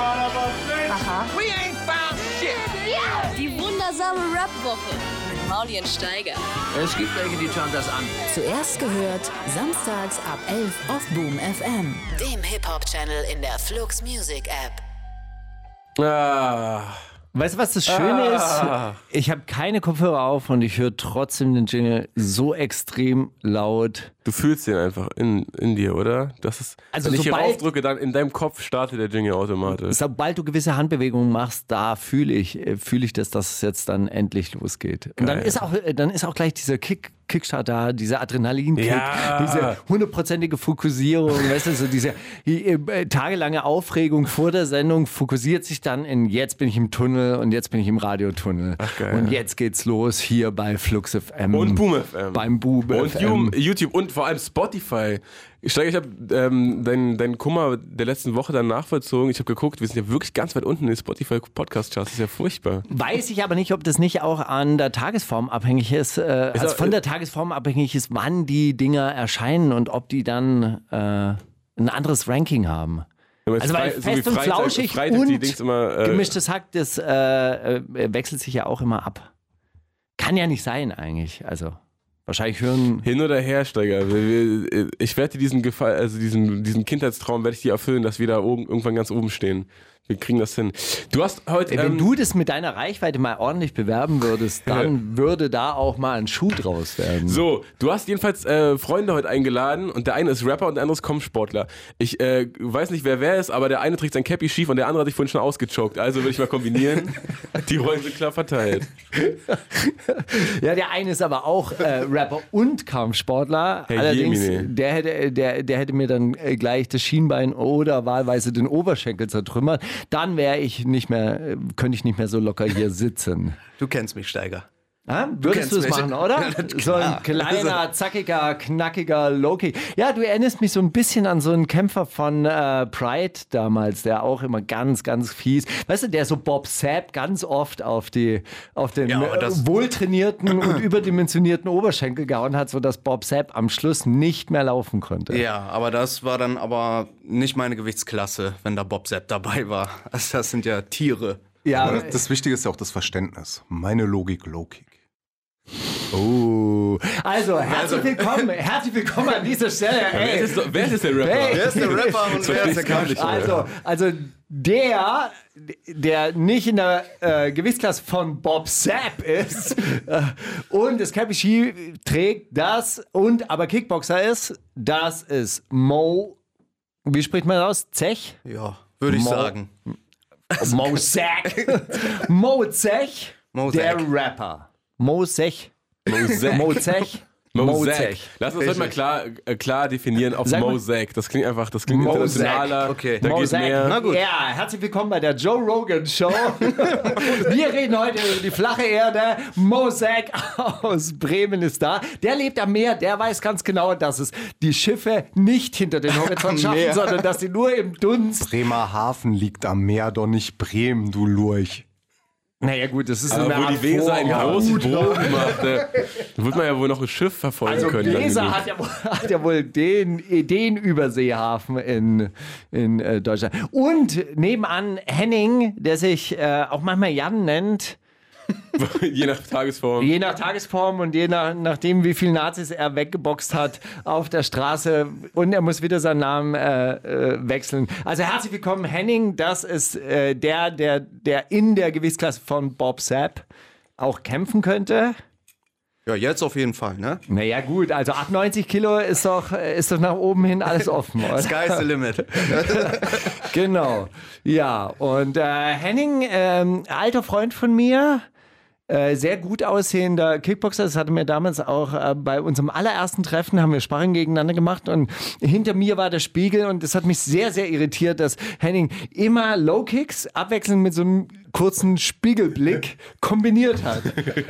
Aha. We ain't found shit. Die wundersame Rap-Woche mit Maulien Steiger. Es gibt welche, die schauen das an. Zuerst gehört, samstags ab 11 auf Boom FM. Dem Hip-Hop-Channel in der Flux Music App. Ah. Weißt du, was das Schöne Ah. ist? Ich habe keine Kopfhörer auf und ich höre trotzdem den Jingle so extrem laut. Du fühlst den einfach in, in dir, oder? Das ist, Also wenn ich hier raufdrücke, dann in deinem Kopf startet der Jingle automatisch. Sobald du gewisse Handbewegungen machst, da fühle ich, äh, fühle ich, dass das jetzt dann endlich losgeht. Und dann Geil. ist auch, äh, dann ist auch gleich dieser Kick, Kickstart da, dieser Adrenalinkick, Ja. diese hundertprozentige Fokussierung, weißt du, so diese äh, tagelange Aufregung vor der Sendung fokussiert sich dann in jetzt bin ich im Tunnel und jetzt bin ich im Radiotunnel. geil. Und jetzt geht's los hier bei Flux FM. Und Boom FM. Beim Boom Und FM. YouTube und vor allem Spotify. Ich steige, ich habe ähm, deinen dein Kummer der letzten Woche dann nachvollzogen. Ich habe geguckt, wir sind ja wirklich ganz weit unten in den Spotify Podcast Charts. Das ist ja furchtbar. Weiß ich aber nicht, ob das nicht auch an der Tagesform abhängig ist. Äh, also auch- von der Tagesform abhängig ist, wann die Dinger erscheinen und ob die dann äh, ein anderes Ranking haben. Also weil frei- fest und Freitag- flauschig Freitag und immer, äh, gemischtes Hack, das äh, äh, wechselt sich ja auch immer ab. Kann ja nicht sein eigentlich. Also wahrscheinlich hören Hin oder her, Steiger. Ich werde diesen Gefall, also diesen, diesen Kindheitstraum werde ich dir erfüllen, dass wir da oben, irgendwann ganz oben stehen. Wir kriegen das hin. Du hast heute. Wenn ähm, du das mit deiner Reichweite mal ordentlich bewerben würdest, dann würde da auch mal ein Schuh draus werden. So, du hast jedenfalls äh, Freunde heute eingeladen und der eine ist Rapper und der andere ist Kampfsportler. Ich äh, weiß nicht, wer wer ist, aber der eine trägt sein Cappy schief und der andere hat sich vorhin schon ausgechoked. Also würde ich mal kombinieren. Die Rollen sind klar verteilt. Ja, der eine ist aber auch äh, Rapper und Kampfsportler. Herr Allerdings, Jemine. der hätte, der, der hätte mir dann äh, gleich das Schienbein oder wahlweise den Oberschenkel zertrümmert. Dann wäre ich nicht mehr, äh, könnte ich nicht mehr so locker hier sitzen. Du kennst mich, Steiger. Ah, würdest du es machen, oder? Ja, so ein kleiner, zackiger, knackiger Loki. Ja, du erinnerst mich so ein bisschen an so einen Kämpfer von äh, Pride damals, der auch immer ganz, ganz fies, weißt du, der so Bob Sapp ganz oft auf, die, auf den Ja, äh, das- wohltrainierten und überdimensionierten Oberschenkel gehauen hat, sodass Bob Sapp am Schluss nicht mehr laufen konnte. Ja, aber das war dann aber nicht meine Gewichtsklasse, wenn da Bob Sepp dabei war. Also das sind ja Tiere. Ja, Das Wichtige ist ja auch das Verständnis. Meine Logik, Low-Kick. Oh. Also, herzlich willkommen, herzlich willkommen an dieser Stelle. Wer Ey. ist, wer ist der Rapper? Wer ist der Rapper und wer ist der nicht. Also, also der, der nicht in der äh, Gewichtsklasse von Bob Sapp ist äh, und das Cappy Ski trägt, das und aber Kickboxer ist, das ist Mo. Wie spricht man das aus? Zech? Ja, würde ich Mo- sagen. Mo Zech. Mo Zech, der. Rapper. Mo Zech. Mosaic. Mo Zech. Mosaic. Lass uns heute mal klar, äh, klar definieren auf Sag mal- Mosaic. Das klingt einfach, das klingt Mosaic. internationaler. Okay. Da geht Mosaic. mehr. Na gut. Ja, herzlich willkommen bei der Joe Rogan Show. Wir reden heute über die flache Erde. Mosaic aus Bremen ist da. Der lebt am Meer, der weiß ganz genau, dass es die Schiffe nicht hinter den Horizont schaffen, Meer. sondern dass sie nur im Dunst. Bremerhaven liegt am Meer, doch nicht Bremen, du Lurch. Naja, gut, das ist Aber eine wo die Art Weser einen Vorort. großen Bogen macht, äh, da wird man ja wohl noch ein Schiff verfolgen Also können. Weser hat ja, wohl- hat ja wohl den, den Überseehafen in, in äh, Deutschland. Und nebenan Henning, der sich äh, auch manchmal Jan nennt. Je nach Tagesform. Je nach Tagesform und je nach, nachdem, wie viele Nazis er weggeboxt hat auf der Straße. Und er muss wieder seinen Namen äh, äh, wechseln. Also herzlich willkommen, Henning. Das ist äh, der, der, der in der Gewichtsklasse von Bob Sapp auch kämpfen könnte. Ja, jetzt auf jeden Fall, ne? Naja, gut, also 98 Kilo ist doch, ist doch nach oben hin alles offen, oder? Sky's the limit. Genau. Ja, und äh, Henning, ähm, alter Freund von mir, äh, sehr gut aussehender Kickboxer. Das hatte mir damals auch äh, bei unserem allerersten Treffen, haben wir Sparring gegeneinander gemacht und hinter mir war der Spiegel und das hat mich sehr, sehr irritiert, dass Henning immer Low Kicks abwechselnd mit so einem kurzen Spiegelblick kombiniert hat.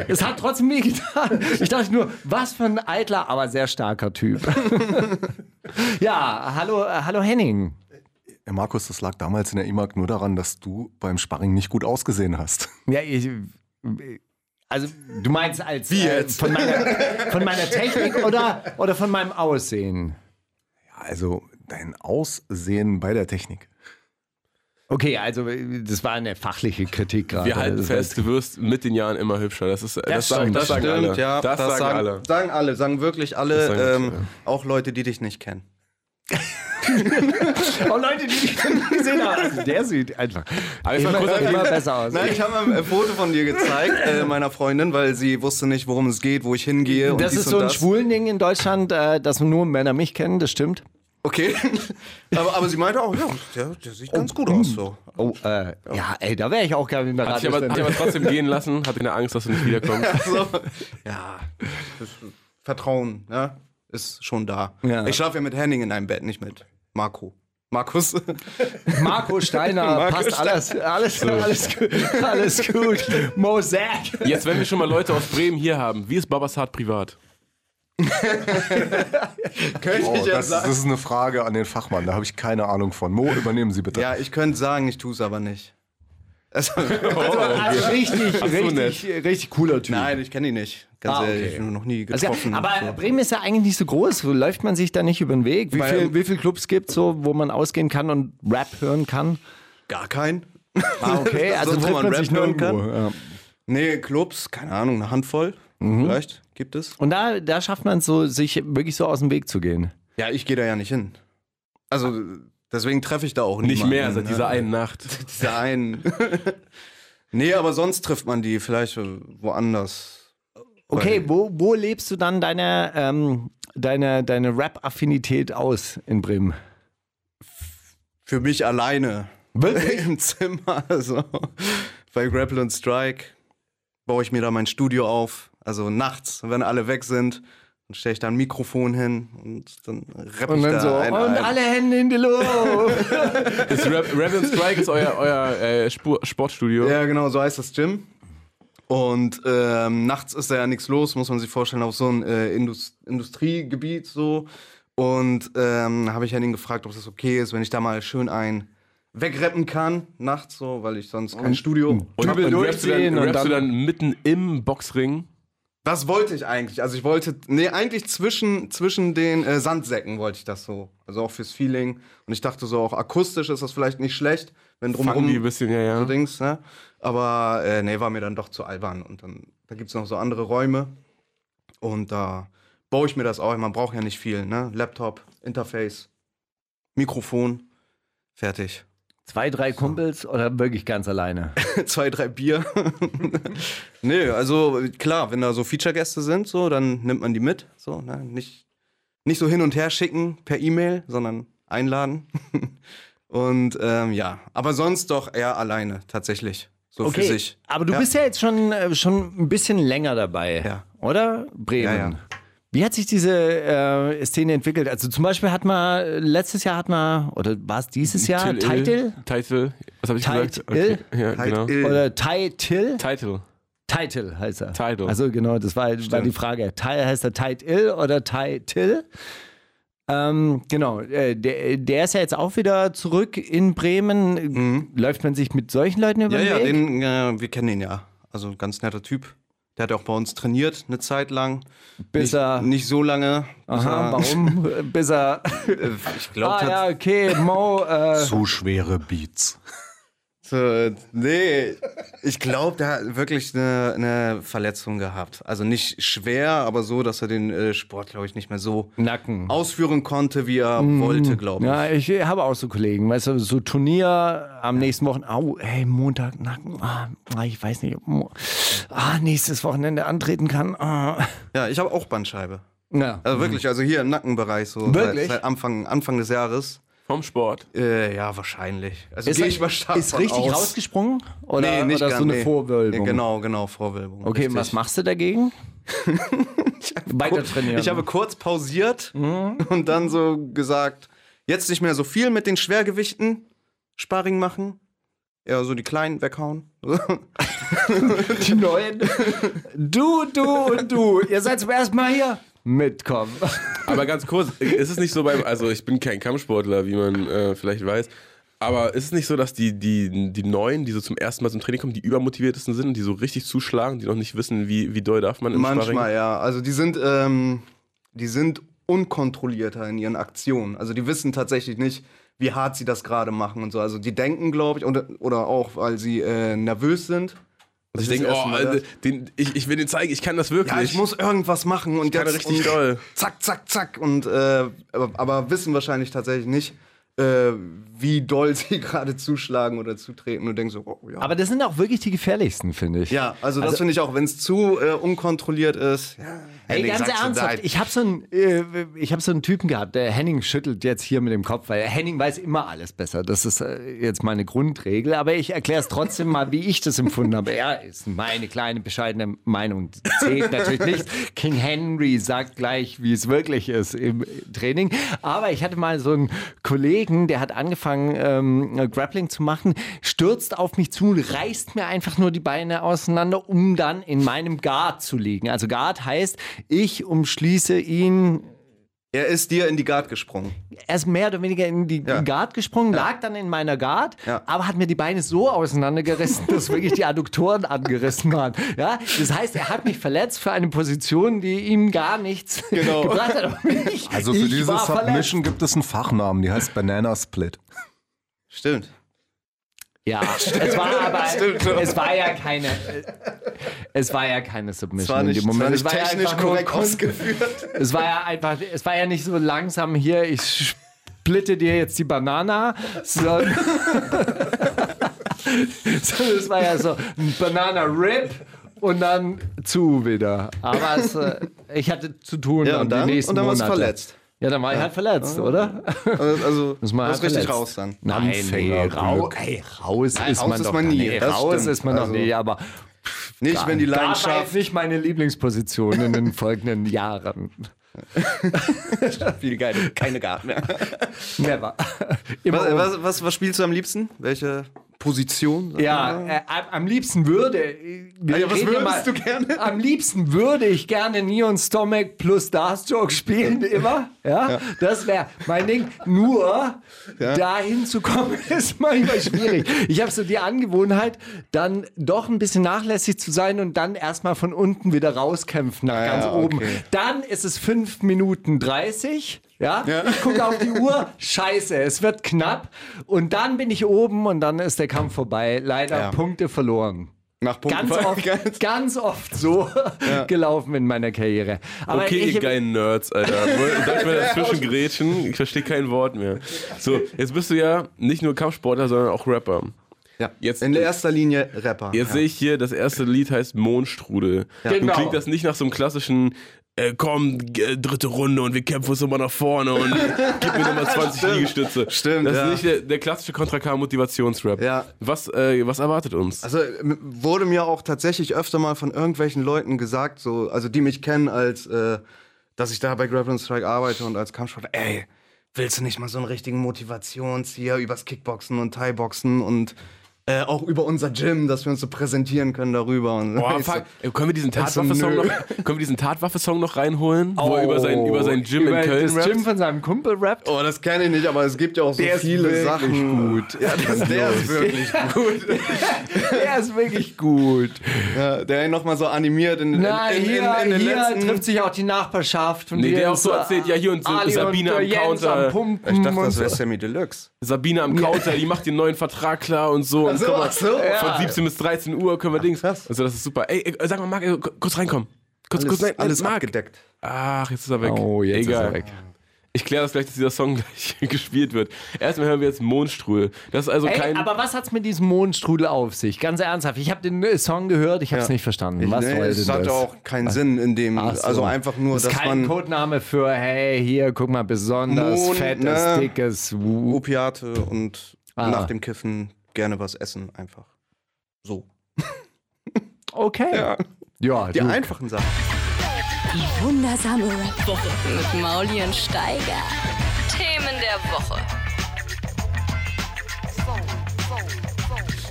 Es hat trotzdem weh getan. Ich dachte nur, was für ein eitler, aber sehr starker Typ. ja, hallo, äh, hallo Henning. Ja, Markus, das lag damals in der IMAG nur daran, dass du beim Sparring nicht gut ausgesehen hast. Ja, ich, also du meinst als Wie äh, jetzt? von, meiner, von meiner Technik oder, oder von meinem Aussehen? Also dein Aussehen bei der Technik. Okay, also das war eine fachliche Kritik gerade. Wir halten Das fest, du wirst mit den Jahren immer hübscher. Das, ist, das, sagen, stimmt, das Das sagen stimmt, alle. ja. das, sagen sagen alle. Sagen alle, sagen wirklich alle, Das sagen wirklich ähm, alle. auch Leute, die dich nicht kennen. Oh, Leute, die dich gesehen haben. Also der sieht einfach Aber mal immer, kurz immer besser aus. Nein, ich habe ein Foto von dir gezeigt, äh, meiner Freundin, weil sie wusste nicht, worum es geht, wo ich hingehe. und Das ist so ein das. schwulen Ding in Deutschland, äh, dass nur Männer mich kennen, das stimmt. Okay. aber, aber sie meinte auch, ja, der, der sieht ganz gut aus so. Oh, äh, ja, ey, da wäre ich auch gerne in der Hat dich aber, aber trotzdem gehen lassen, hatte keine Angst, dass du nicht wiederkommst. so. Ja, das Vertrauen, ne? Ist schon da. Ja. Ich schlafe ja mit Henning in einem Bett, nicht mit Marco. Markus. Marco Steiner, Marco passt alles, alles, alles, gut, alles gut. Mosaic. Jetzt, wenn wir schon mal Leute aus Bremen hier haben, wie ist Babasat privat? Könnte Oh, das, das ist eine Frage an den Fachmann, da habe ich keine Ahnung von. Mo, übernehmen Sie bitte. Ja, ich könnte sagen, ich tue es aber nicht. Also, Also richtig, Ach so, richtig, richtig cooler Typ. nein, ich kenne ihn nicht. Ganz Ah, ehrlich, okay. ich habe noch nie Also, getroffen. aber so. Bremen ist ja eigentlich nicht so groß. Läuft man sich da nicht über den Weg? Wie viele wie viel Clubs gibt es so, wo man ausgehen kann und Rap hören kann? Gar kein. Ah, okay. Also Sonst, wo man man Rap hören kann? Ja. Nee, Clubs, keine Ahnung, eine Handvoll. Mhm. Vielleicht gibt es. Und da, da schafft man es so, sich wirklich so aus dem Weg zu gehen. Ja, ich gehe da ja nicht hin. Also, deswegen treffe ich da auch Nicht niemanden, mehr seit ne? dieser einen Nacht. Dieser einen. nee, aber sonst trifft man die vielleicht woanders. Okay, wo, wo lebst du dann deine, ähm, deine, deine Rap-Affinität aus in Bremen? Für mich alleine. Wirklich? Im Zimmer. Also. Bei Grapple und Strike baue ich mir da mein Studio auf. Also nachts, wenn alle weg sind, dann stelle ich da ein Mikrofon hin und dann rappe Und ich dann da so, ein, und ein. alle Hände in die Luft. Das Rap, Rap and Strike ist euer, euer äh, Sportstudio. Ja, genau, so heißt das Gym. Und ähm, nachts ist da ja nichts los, muss man sich vorstellen, auf so ein äh, Indus Industriegebiet so. Und ähm, habe ich Henning gefragt, ob das okay ist, wenn ich da mal schön ein wegrappen kann, nachts so, weil ich sonst kein Studio. Und, und Dübel rappst, du durchziehen dann, und rappst du dann- dann mitten im Boxring? Das wollte ich eigentlich. Also ich wollte, nee, eigentlich zwischen, zwischen den äh, Sandsäcken wollte ich das so. Also auch fürs Feeling. Und ich dachte so, auch akustisch ist das vielleicht nicht schlecht, wenn drumherum die ein bisschen, ja, ja. so Dings, ne? Aber äh, nee, war mir dann doch zu albern. Und dann, da gibt es noch so andere Räume. Und da baue ich mir das auch. Man braucht ja nicht viel, ne? Laptop, Interface, Mikrofon, fertig. Zwei, drei Kumpels oder wirklich ganz alleine? Zwei, drei Bier. nee, also klar, wenn da so Feature-Gäste sind, so, dann nimmt man die mit. So, ne? nicht, nicht so hin und her schicken per E-Mail, sondern einladen. und ähm, ja, aber sonst doch eher alleine, tatsächlich. So für sich. aber du Ja. bist ja jetzt schon, äh, schon ein bisschen länger dabei, Ja. oder? Bremen. Ja, ja. Wie hat sich diese äh, Szene entwickelt? Also zum Beispiel hat man, äh, letztes Jahr hat man, oder war es dieses Jahr. Title? Title. Was habe ich gesagt? Ill? Ja, genau. Oder Title? Title. Title heißt er. Title. Also genau, das war, war die Frage. Title heißt er Title oder Title? Ähm, genau, äh, der, der ist ja jetzt auch wieder zurück in Bremen. Läuft man sich mit solchen Leuten über Mhm. Ja, den ja, Weg? den, äh, wir kennen ihn ja. Also ein ganz netter Typ. Der hat ja auch bei uns trainiert eine Zeit lang. Bis nicht, er- nicht so lange. Aha, warum? Bis er. Äh, Ich glaube, ah ja, okay, Mo. Äh, Zu schwere Beats. Äh, nee, ich glaube, der hat wirklich eine, eine Verletzung gehabt. Also nicht schwer, aber so, dass er den äh, Sport, glaube ich, nicht mehr so Nacken. ausführen konnte, wie er wollte, glaube ich. Ja, ich habe auch so Kollegen, weißt du, so Turnier am nächsten Wochenende, au, hey, Montag, Nacken, ah, ich weiß nicht, ah, nächstes Wochenende antreten kann. Ah. Ja, ich habe auch Bandscheibe. Ja. Also wirklich, also hier im Nackenbereich so. Wirklich? Seit, seit Anfang, Anfang des Jahres. Vom Sport. Äh, ja, wahrscheinlich. Also Ist, gehe ich mal stark ist richtig aus. rausgesprungen? Oder, Nee, nicht oder ganz, so eine nee. Vorwölbung? Ja, genau, genau, Vorwölbung. Okay, richtig. was machst du dagegen? Weiter trainieren. Ich habe kurz pausiert Mhm. und dann so gesagt, jetzt nicht mehr so viel mit den Schwergewichten Sparring machen. Ja, so die kleinen weghauen. die neuen. Du, du und du. Ihr seid zum ersten Mal hier. Mitkommen. Aber ganz kurz, ist es nicht so beim, also ich bin kein Kampfsportler, wie man äh, vielleicht weiß, aber ist es nicht so, dass die, die, die Neuen, die so zum ersten Mal zum Training kommen, die übermotiviertesten sind, die so richtig zuschlagen, die noch nicht wissen, wie, wie doll darf man im Manchmal, Sparring? ja. Also die sind, ähm, die sind unkontrollierter in ihren Aktionen. Also die wissen tatsächlich nicht, wie hart sie das gerade machen und so. Also die denken, glaube ich, oder, oder auch, weil sie äh, nervös sind. Also ich denke, oh, Mal den, ich, ich will den zeigen, ich kann das wirklich. Ja, ich muss irgendwas machen und kann jetzt richtig und doll. zack, zack, zack und äh, aber, aber wissen wahrscheinlich tatsächlich nicht, äh, wie doll sie gerade zuschlagen oder zutreten und denken so, oh, ja. Aber das sind auch wirklich die gefährlichsten, finde ich. ja, also das finde ich auch, wenn es zu äh, unkontrolliert ist. Ja, Ey, ganz ernsthaft, ich habe so, einen, äh, ich hab so einen Typen gehabt, der Henning schüttelt jetzt hier mit dem Kopf, weil Henning weiß immer alles besser. Das ist äh, jetzt meine Grundregel, aber ich erkläre es trotzdem mal, wie ich das empfunden habe. Er ist meine kleine, bescheidene Meinung. Zählt natürlich nicht. King Henry sagt gleich, wie es wirklich ist im Training. Aber ich hatte mal so einen Kollegen, der hat angefangen, ähm, Grappling zu machen, stürzt auf mich zu, reißt mir einfach nur die Beine auseinander, um dann in meinem Guard zu liegen. Also Guard heißt, ich umschließe ihn. Er ist dir in die Guard gesprungen. Er ist mehr oder weniger in die Ja. Guard gesprungen, lag dann in meiner Guard, Ja. aber hat mir die Beine so auseinandergerissen, dass wirklich die Adduktoren angerissen waren. Ja? Das heißt, er hat mich verletzt für eine Position, die ihm gar nichts gebracht hat. Aber ich, Also für ich diese war verletzt. Submission gibt es einen Fachnamen, die heißt Banana Split. Stimmt. Ja, es war aber, es war ja keine, es war ja keine Submission Es war nicht, in dem Moment. es war nicht es war ja technisch nur korrekt ausgeführt. Es war ja einfach, es war ja nicht so langsam hier, ich splitte dir jetzt die Banana, sondern, es war ja so ein Banana Rip und dann zu wieder. Aber es, äh, ich hatte zu tun Ja, und dann, die nächsten und dann Monate. verletzt. Ja, dann war ich halt verletzt, oder? Also, also man warst halt richtig raus dann. Nein, nee, rau, ey, raus Nein, ist raus man ist doch man nie, Nee, das raus stimmt. ist man doch Also- nie, aber Nicht, wenn die Guard war Leidenschaft jetzt nicht meine Lieblingsposition in den folgenden Jahren. Viel keine, keine Guard mehr. Never. Immer Was, was, was, was spielst du am liebsten? Welche Position? Ja, äh, am- liebsten würde. Ja, was ja würdest du gerne? Am liebsten würde ich gerne Neon Stomach plus Darstroke spielen, immer. Ja, das wäre mein Ding. Nur dahin zu kommen, ist manchmal schwierig. Ich habe so die Angewohnheit, dann doch ein bisschen nachlässig zu sein und dann erstmal von unten wieder rauskämpfen nach Ah, ganz ja, oben. okay. Dann ist es 5 Minuten 30. Ja, ich gucke auf die Uhr, scheiße, es wird knapp. Und dann bin ich oben und dann ist der Kampf vorbei. Leider Ja. Punkte verloren. Nach Punkten. Ganz oft, ganz oft so gelaufen in meiner Karriere. Aber Okay, ich, ihr geilen Nerds, Alter. Ich mal dazwischen grätschen? Ich verstehe kein Wort mehr. So, jetzt bist du ja nicht nur Kampfsportler, sondern auch Rapper. Ja. Jetzt- in erster Linie Rapper. Jetzt ja. sehe ich hier, das erste Lied heißt Mondstrudel. Genau. Nun klingt das nicht nach so einem klassischen, äh, komm, g- dritte Runde und wir kämpfen uns immer nach vorne und gib mir nochmal 20 Liegestütze. Stimmt, Das ja. ist nicht der, der klassische Contra K Motivationsrap. Ja. Was, äh, was erwartet uns? Also wurde mir auch tatsächlich öfter mal von irgendwelchen Leuten gesagt, so, also die mich kennen, als äh, dass ich da bei Grappling Strike arbeite und als Kampfsportler, ey, willst du nicht mal so einen richtigen Motivationszieher übers Kickboxen und Thai-Boxen und äh, auch über unser Gym, dass wir uns so präsentieren können darüber. Und Boah, ich so. Ey, können wir diesen so, Tatwaffe-Song noch, können wir diesen Tatwaffe-Song noch reinholen? Wo er über sein, über sein Gym Oh, über in Köln das rappt? Gym von seinem Kumpel rappt. Oh, das kenne ich nicht, aber es gibt ja auch so Der viele Sachen. gut. Ja, das, der ist wirklich gut. Der ist wirklich gut. Ja, der ihn nochmal so animiert in, in, Na, in, in, hier, in den hier letzten... trifft sich auch die Nachbarschaft. Und Nee, der auch so äh, erzählt, ja, hier und so Ali Sabine und, am Jens Counter. Am Pumpen Ich dachte, das wäre Sammy Deluxe. Sabine am Counter, die macht den neuen Vertrag klar und so. Und so, guck mal, ach so. Von 17 bis 13 Uhr können wir Dings. Also das ist super. Ey, ey sag mal, Marc, ey, kurz reinkommen. Kurz, Alles, kurz rein. alles Marc. abgedeckt. Ach, jetzt ist er weg. Oh, jetzt Egal. ist er weg. Ich kläre das gleich, dass dieser Song gleich gespielt wird. Erstmal hören wir jetzt Mondstrudel. Das ist also Ey, kein. aber was hat's mit diesem Mondstrudel auf sich? Ganz ernsthaft, ich habe den äh, Song gehört, ich habe es nicht verstanden. Was nee, es hat das? auch keinen Sinn in dem, Ach so. also einfach nur, das ist dass kein man Codename für, hey, hier, guck mal, besonders Mond, fettes, ne? dickes. Wuh. Opiate und Ah. nach dem Kiffen gerne was essen, einfach. So. Okay. Ja, ja Die du, einfachen Sachen. Die wundersame Rap-Woche mit Mauli und Steiger. Themen der Woche.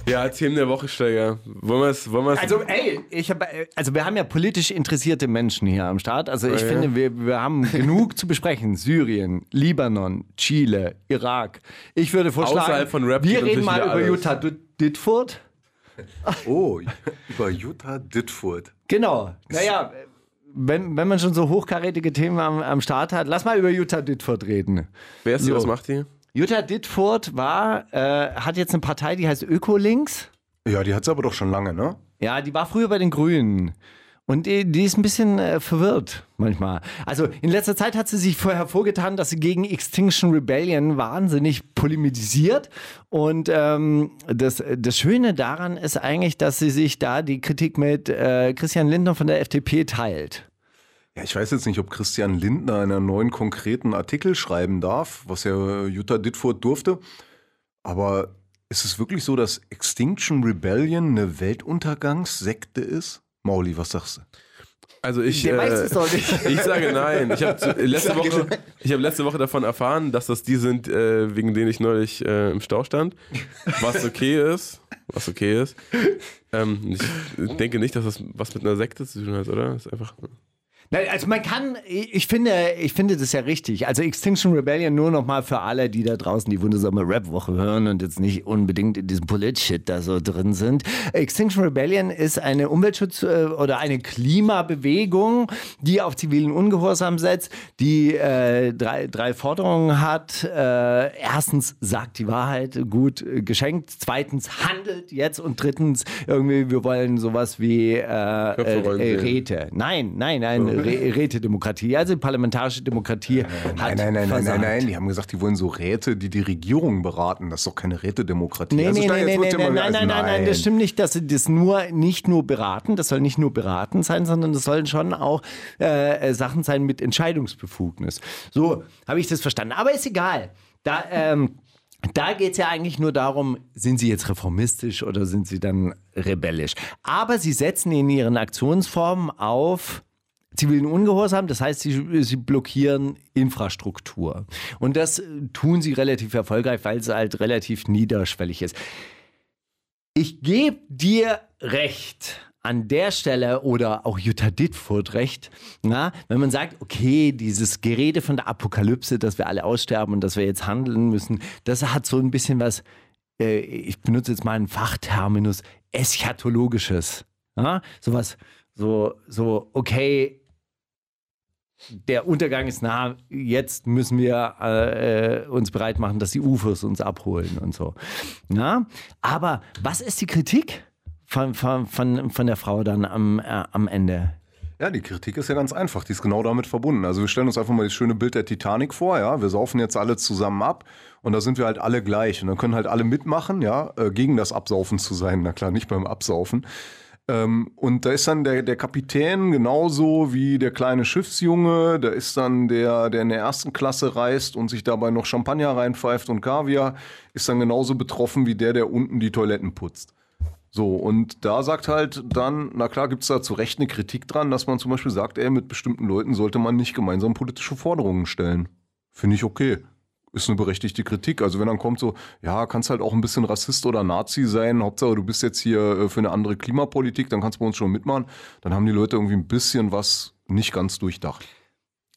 Ja, Themen der Woche, Steiger. Wollen wir es. Wollen wir's Also, ey, ich hab, also wir haben ja politisch interessierte Menschen hier am Start. Also ich ja. finde, wir, wir haben genug zu besprechen. Syrien, Libanon, Chile, Irak. Ich würde vorschlagen, Außerhalb von Rap wir reden mal über alles. Jutta Ditfurth. Oh, über Jutta Ditfurth. Genau. Naja, wenn, wenn man schon so hochkarätige Themen am, am Start hat, lass mal über Jutta Ditfurth reden. Wer ist die? So. Was macht die? Jutta Dittfurt war, äh, hat jetzt eine Partei, die heißt Ökolinks. Ja, die hat es aber doch schon lange, ne? Ja, die war früher bei den Grünen. Und die, die ist ein bisschen äh, verwirrt manchmal. Also in letzter Zeit hat sie sich vorher hervorgetan, dass sie gegen Extinction Rebellion wahnsinnig polemisiert. Und ähm, das, das Schöne daran ist eigentlich, dass sie sich da die Kritik mit äh, Christian Lindner von der FDP teilt. Ja, ich weiß jetzt nicht, ob Christian Lindner einen neuen konkreten Artikel schreiben darf, was ja Jutta Dittfurt durfte. Aber ist es wirklich so, dass Extinction Rebellion eine Weltuntergangssekte ist? Mauli, was sagst du? Also ich, Der weiß äh, es doch nicht. ich sage nein. Ich habe letzte Woche, ich habe letzte Woche davon erfahren, dass das die sind, äh, wegen denen ich neulich äh, im Stau stand. Was okay ist, was okay ist. Ähm, ich denke nicht, dass das was mit einer Sekte zu tun hat, oder? Das ist einfach. Nein, also man kann, ich finde, ich finde das ja richtig. Also Extinction Rebellion nur noch mal für alle, die da draußen die wundersame Rap-Woche hören und jetzt nicht unbedingt in diesem Polit-Shit da so drin sind. Extinction Rebellion ist eine Umweltschutz- äh, oder eine Klimabewegung, die auf zivilen Ungehorsam setzt, die äh, drei, drei Forderungen hat. Äh, erstens sagt die Wahrheit, gut äh, geschenkt. Zweitens handelt jetzt und drittens irgendwie, wir wollen sowas wie äh, äh. Räte. Nein, nein, nein, Re Rätedemokratie. Also parlamentarische Demokratie hat Nein, nein, nein, nein, versagt. nein, nein. Die haben gesagt, die wollen so Räte, die die Regierung beraten. Das ist doch keine Rätedemokratie. Nee, Also nee, nee, nein, nein, nein, nein, das stimmt nicht, dass sie das nur, nicht nur beraten, das soll nicht nur beraten sein, sondern das sollen schon auch äh, Sachen sein mit Entscheidungsbefugnis. So habe ich das verstanden. Aber ist egal. Da, ähm, da geht es ja eigentlich nur darum, sind sie jetzt reformistisch oder sind sie dann rebellisch. Aber sie setzen in ihren Aktionsformen auf zivilen Ungehorsam, das heißt, sie, sie blockieren Infrastruktur. Und das äh, tun sie relativ erfolgreich, weil es halt relativ niederschwellig ist. Ich gebe dir recht an der Stelle oder auch Jutta Dittfurt recht, na, wenn man sagt, okay, dieses Gerede von der Apokalypse, dass wir alle aussterben und dass wir jetzt handeln müssen, das hat so ein bisschen was, äh, ich benutze jetzt mal einen Fachterminus, eschatologisches. Ja? Sowas, so, so, okay, der Untergang ist nah, jetzt müssen wir äh, uns bereit machen, dass die UFOs uns abholen und so. Ja? Aber was ist die Kritik von, von, von, von der Frau dann am, äh, am Ende? Ja, die Kritik ist ja ganz einfach. Die ist genau damit verbunden. Also wir stellen uns einfach mal das schöne Bild der Titanic vor. Ja, wir saufen jetzt alle zusammen ab und da sind wir halt alle gleich und dann können halt alle mitmachen, ja, äh, gegen das Absaufen zu sein. Na klar, nicht beim Absaufen. Ähm, und da ist dann der, der Kapitän genauso wie der kleine Schiffsjunge. Da ist dann der, der in der ersten Klasse reist und sich dabei noch Champagner reinpfeift und Kaviar, ist dann genauso betroffen wie der, der unten die Toiletten putzt. So, und da sagt halt dann, na klar, gibt es da zu Recht eine Kritik dran, dass man zum Beispiel sagt, ey, mit bestimmten Leuten sollte man nicht gemeinsam politische Forderungen stellen. Finde ich okay. Ist eine berechtigte Kritik. Also wenn dann kommt so, ja, kannst halt auch ein bisschen Rassist oder Nazi sein, Hauptsache du bist jetzt hier äh, für eine andere Klimapolitik, dann kannst du bei uns schon mitmachen. Dann haben die Leute irgendwie ein bisschen was nicht ganz durchdacht.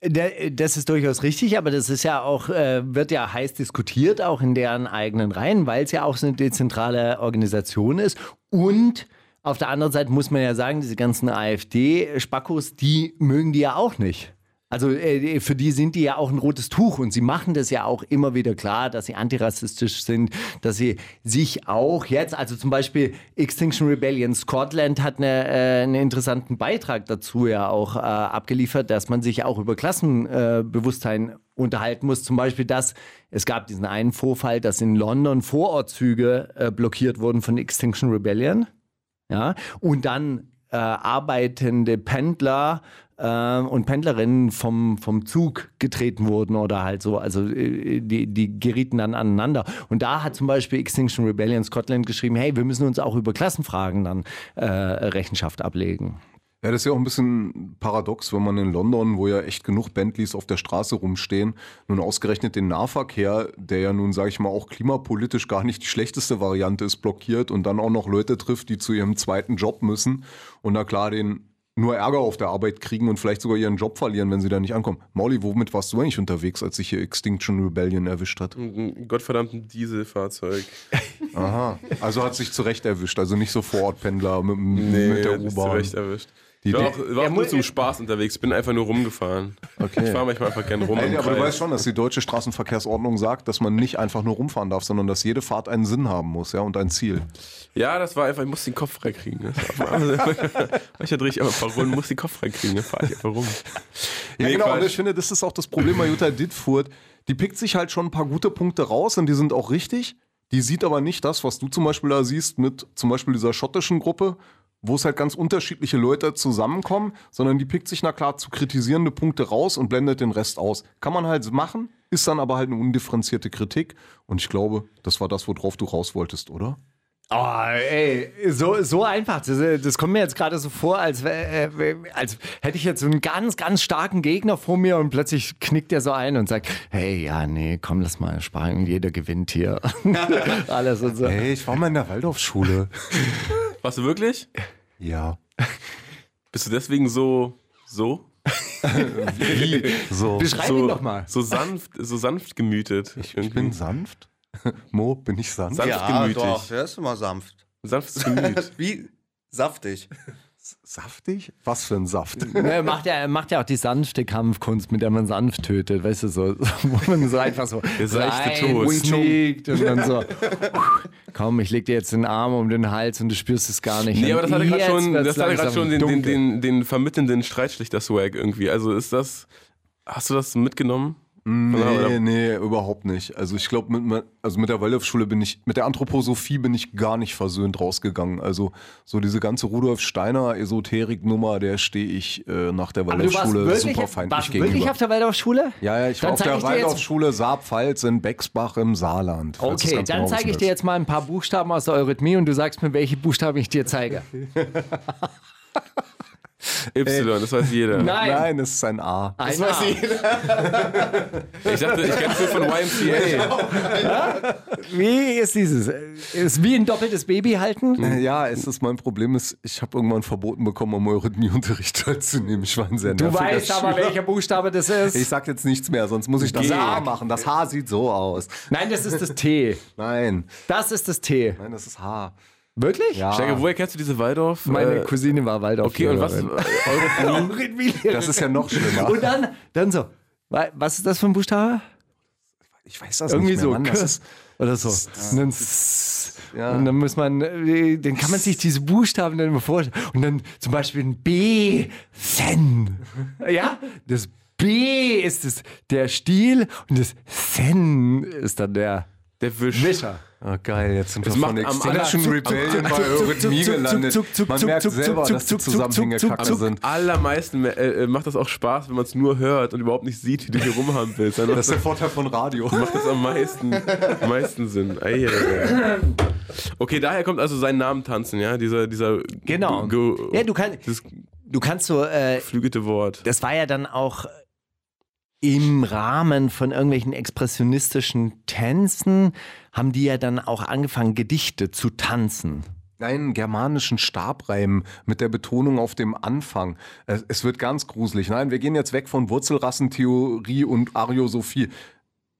Das ist durchaus richtig, aber das ist ja auch, äh, wird ja heiß diskutiert, auch in deren eigenen Reihen, weil es ja auch so eine dezentrale Organisation ist. Und auf der anderen Seite muss man ja sagen, diese ganzen AfD-Spackos, die mögen die ja auch nicht. Also äh, für die sind die ja auch ein rotes Tuch und sie machen das ja auch immer wieder klar, dass sie antirassistisch sind, dass sie sich auch jetzt, also zum Beispiel Extinction Rebellion Scotland hat eine, äh, einen interessanten Beitrag dazu ja auch äh, abgeliefert, dass man sich auch über Klassenbewusstsein unterhalten muss. Zum Beispiel, dass es gab diesen einen Vorfall, dass in London Vorortzüge äh, blockiert wurden von Extinction Rebellion. Ja, und dann äh, arbeitende Pendler äh, und Pendlerinnen vom, vom Zug getreten wurden oder halt so, also äh, die, die gerieten dann aneinander. Und da hat zum Beispiel Extinction Rebellion Scotland geschrieben, hey, wir müssen uns auch über Klassenfragen dann äh, Rechenschaft ablegen. Ja, das ist ja auch ein bisschen paradox, wenn man in London, wo ja echt genug Bentleys auf der Straße rumstehen, nun ausgerechnet den Nahverkehr, der ja nun, sage ich mal, auch klimapolitisch gar nicht die schlechteste Variante ist, blockiert und dann auch noch Leute trifft, die zu ihrem zweiten Job müssen und da klar den nur Ärger auf der Arbeit kriegen und vielleicht sogar ihren Job verlieren, wenn sie da nicht ankommen. Mauli, womit warst du eigentlich unterwegs, als sich hier Extinction Rebellion erwischt hat? Ein gottverdammten Dieselfahrzeug. Aha. Also hat sich zu Recht erwischt, also nicht so Vorortpendler mit, Nee, mit der U-Bahn. zurecht erwischt. Die, Ich war auch, war auch nur zum Spaß unterwegs, bin einfach nur rumgefahren. Okay. Ich fahre manchmal einfach gerne rum. Ey, im aber du Kreis. weißt schon, dass die deutsche Straßenverkehrsordnung sagt, dass man nicht einfach nur rumfahren darf, sondern dass jede Fahrt einen Sinn haben muss, ja, und ein Ziel. Ja, das war einfach, ich muss den Kopf freikriegen. Ne? War- Manchmal drehe ich einfach ein paar Runden, muss den Kopf freikriegen, dann fahre ich einfach rum. Ja, Nee, genau, und Quatsch. ich finde, das ist auch das Problem bei Jutta Dittfurt. Die pickt sich halt schon ein paar gute Punkte raus und die sind auch richtig. Die sieht aber nicht das, was du zum Beispiel da siehst mit zum Beispiel dieser schottischen Gruppe, wo es halt ganz unterschiedliche Leute zusammenkommen, sondern die pickt sich na klar zu kritisierende Punkte raus und blendet den Rest aus. Kann man halt machen, ist dann aber halt eine undifferenzierte Kritik und ich glaube, das war das, worauf du raus wolltest, oder? Oh, ey, so, so einfach. Das, das kommt mir jetzt gerade so vor, als, äh, als hätte ich jetzt so einen ganz, ganz starken Gegner vor mir und plötzlich knickt er so ein und sagt, hey, ja, nee, komm, lass mal sparen, jeder gewinnt hier. Alles und so. Hey, ich war mal in der Waldorfschule. Warst du wirklich? Ja. Bist du deswegen so, so? So. Beschreib so, ihn doch mal. So sanft, so sanft gemütet. Ich, ich bin sanft. Mo, bin ich sanft? Sanft ja, gemütig. doch, der ist immer sanft. Sanftes Gemüt. Wie saftig. Saftig? Was für ein Saft? Ne, Er macht, ja, macht ja auch die sanfte Kampfkunst, mit der man sanft tötet, weißt du, so, wo man so einfach so sneakt und dann so, komm, ich leg dir jetzt den Arm um den Hals und du spürst es gar nicht. Nee, aber das hatte gerade schon, das hatte gerade langsam schon den, den, den, den vermittelnden Streitschlichter-Swag irgendwie. Also ist das, hast du das mitgenommen? Nee, nee, überhaupt nicht. Also ich glaube, mit, also mit der Waldorfschule bin ich, mit der Anthroposophie bin ich gar nicht versöhnt rausgegangen. Also so diese ganze Rudolf Steiner Esoterik-Nummer, der stehe ich äh, nach der Waldorfschule wirklich, super feindlich warst gegenüber. wirklich auf der Waldorfschule? ja, ja, ich Dann war auf der Waldorfschule Saarpfalz in Bexbach im Saarland. Okay, dann genau zeige ich dir jetzt mal ein paar Buchstaben aus der Eurythmie und du sagst mir, welche Buchstaben ich dir zeige. Y, das weiß jeder. Nein. Nein, es ist ein A. Das weiß ich. Ich dachte, ich kenne es nur von YMCA. Wie ist dieses? Ist wie ein doppeltes Baby halten? Äh, Ja, es ist mein Problem ist, ich habe irgendwann verboten bekommen, am Eurythmieunterricht teilzunehmen. Ich war ein sehr Du weißt aber, Schüler. welcher Buchstabe das ist. Ich sag jetzt nichts mehr, sonst muss ich das G. H machen. Das H sieht so aus. Nein, das ist das T. Nein, Das ist das T. nein, das ist H. Wirklich? Ja. Steiger, woher kennst du diese Waldorf? Meine äh, Cousine war Waldorf. Okay, und was? Eurythmie. Das ist ja noch schlimmer. Und dann, dann so. wa- Was ist das für ein Buchstabe? Ich weiß das Irgendwie nicht mehr, so. Mann. Das ist, Oder so. Und dann, Ja. und dann muss man, äh, dann kann man sich diese Buchstaben dann immer vorstellen. Und dann zum Beispiel ein B, Sen. Ja? Das B ist das, der Stiel und das Sen ist dann der Der Wisch. Wischer. oh, geil, jetzt sind wir Es von macht am Extinction Rebellion bei Eurythmie gelandet. Man merkt selber, dass die Zusammenhänge kacke sind. Allermeisten äh, äh, macht das auch Spaß, wenn man es nur hört und überhaupt nicht sieht, wie du hier rumhampelst. Das ist der Vorteil von Radio. macht das am meisten, am meisten Sinn. Okay, daher kommt also sein Namen tanzen, ja? Dieser, dieser Genau. ge- Ja, du kannst, du kannst so, äh, geflügelte Wort. das war ja dann auch im Rahmen von irgendwelchen expressionistischen Tänzen, haben die ja dann auch angefangen, Gedichte zu tanzen. Nein, germanischen Stabreim mit der Betonung auf dem Anfang. Es wird ganz gruselig. Nein, wir gehen jetzt weg von Wurzelrassentheorie und Ariosophie.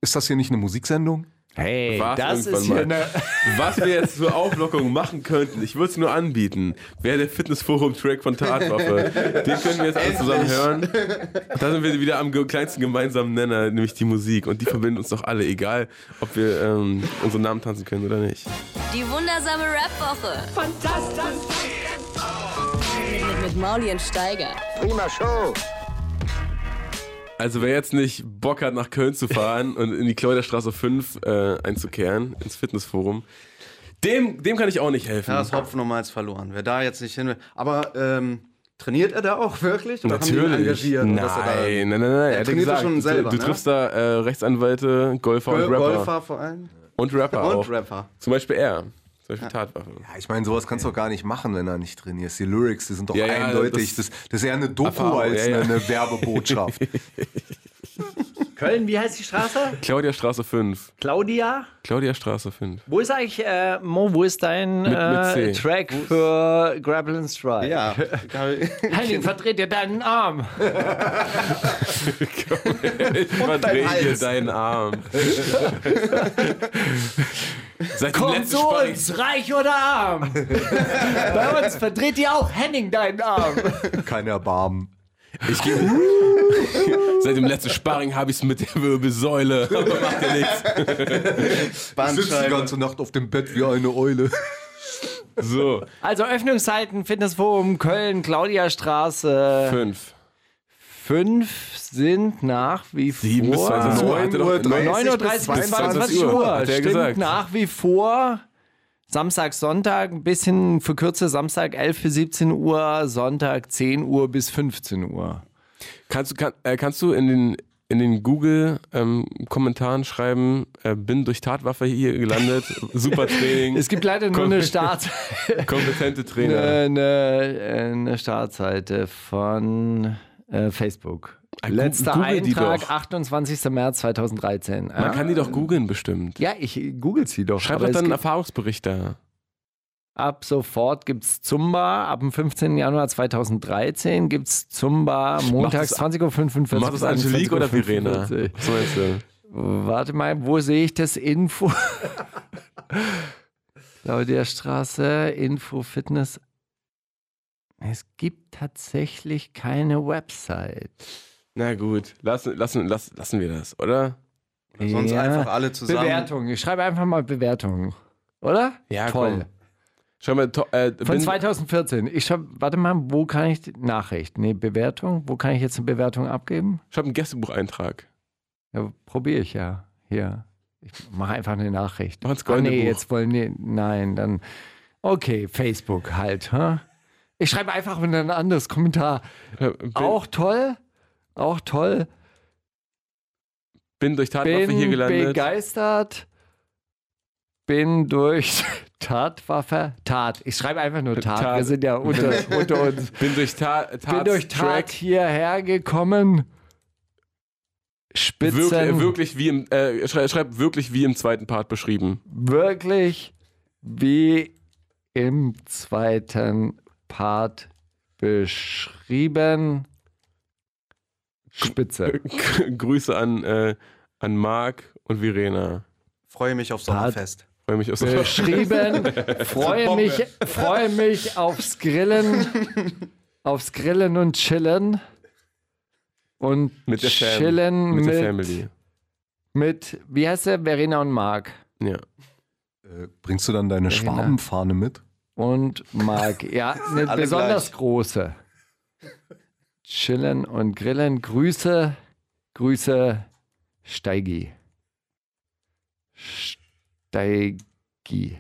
Ist das hier nicht eine Musiksendung? Hey, War's das ist hier eine. Was wir jetzt zur Auflockung machen könnten, ich würde es nur anbieten, wäre der Fitnessforum-Track von Tatwaffe. Den können wir jetzt alle zusammen hören. Da sind wir wieder am kleinsten gemeinsamen Nenner, nämlich die Musik. Und die verbindet uns doch alle, egal ob wir ähm, unseren Namen tanzen können oder nicht. Die wundersame Rap-Woche. Fantastisch. Mit, mit Mauli und Steiger. Also wer jetzt nicht Bock hat, nach Köln zu fahren und in die Kleuterstraße 5 äh, einzukehren, ins Fitnessforum, dem, dem kann ich auch nicht helfen. Ja, das Hopfen nochmals verloren. Wer da jetzt nicht hin will. Aber ähm, trainiert er da auch wirklich? Oder haben die ihn Natürlich. engagiert? Nein, ist er da- nein, nein, nein, Er ja trainiert er gesagt, schon selber, du, du ne? triffst da äh, Rechtsanwälte, Golfer Gol und Rapper. Golfer vor allem. Und Rapper auch. Und Rapper. Zum Beispiel er. Zum Beispiel Tatwaffe. Ja, ich meine, sowas kannst du doch gar nicht machen, wenn er nicht trainierst. Die Lyrics, die sind doch Ja, ja, eindeutig. das- Das, ist eher eine Doku Erfahrung, als ja, ja. eine Werbebotschaft. Köln, wie heißt die Straße? Claudia Straße 5. Claudia? Claudia Straße 5. Wo ist eigentlich, äh, Mo, wo ist dein mit äh. Track für Grapple and Strike? Ja. Henning, verdreht dir deinen Arm. Ich verdrehe dir deinen Arm. Seit Komm zu uns, reich oder arm. Bei uns verdreht ihr auch Henning deinen Arm. Kein Erbarmen. Ich gehe. Seit dem letzten Sparring habe ich es mit der Wirbelsäule. Aber macht ja nichts. Ich sitze die ganze Nacht auf dem Bett wie eine Eule. So, Also Öffnungszeiten, Fitnessforum, Köln, Claudiastraße. fünf. Fünf sind nach wie bis vor. 20 Uhr. Hat er doch- 9.30 bis bis 22 22 Uhr, Uhr. Stimmt gesagt. nach wie vor. Samstag, Sonntag, ein bisschen verkürzt. Samstag 11 bis 17 Uhr, Sonntag 10 Uhr bis 15 Uhr. Kannst du, kann, äh, kannst du in den, in den Google-Kommentaren schreiben, äh, bin durch Tatwaffe hier gelandet, super Training, Es gibt leider nur eine, Start, kompetente Trainer. eine, eine Startseite von äh, Facebook. Letzter google Eintrag, doch. 28. März 2013. Ja? Man kann die doch googeln bestimmt. ja, ich google sie doch. Schreib doch dann einen Erfahrungsbericht da. Ab sofort gibt es Zumba. Ab dem 15. Januar 2013 gibt es Zumba montags das- 20.45 Uhr. Macht das Angelique oder du? Warte mal, wo sehe ich das Info? Claudia Straße, Info Fitness. Es gibt tatsächlich keine Website. Na gut, lassen, lassen, lassen, lassen wir das, oder? Sonst Ja. einfach alle zusammen. Bewertung. Ich schreibe einfach mal Bewertung. Oder? Ja, Toll. komm. Schau mal, to, äh, Von bin, 2014. Ich schau, warte mal, wo kann ich die Nachricht? Nee, Bewertung. Wo kann ich jetzt eine Bewertung abgeben? schreib einen Gästebucheintrag. Ja, probiere ich ja. Hier. Ich mache einfach eine Nachricht. Mach ins Ah, nee, Buch. jetzt wollen die. Nein, dann. Okay, Facebook halt. Hä? Ich schreibe einfach mit ein anderes Kommentar. Bin, Auch toll. Auch toll. bin durch Tatwaffe Bin hier gelandet. begeistert. Bin durch Tatwaffe. Tat. Ich schreibe einfach nur Tat. Tat. Wir sind ja unter, unter uns. Bin durch Ta Tats Bin durch Tat Track hierher gekommen. Spitzen. wirklich, äh, wirklich wie im, äh, schreib, schreib wirklich wie im zweiten Part beschrieben. wirklich wie im zweiten Part beschrieben. Spitze. Grüße an, äh, an Marc und Verena. Freue mich auf Sommerfest. Freue mich aus Beschrieben. freue mich, freue mich aufs Grillen. Aufs Grillen und Chillen. Und mit der Fam, Chillen mit mit, der Family. mit, wie heißt der? Verena und Marc. Ja. Äh, bringst du dann deine Verena. Schwabenfahne mit? und Marc. Ja, eine besonders gleich. große. Chillen und grillen. Grüße, Grüße, Steigi. Steigi.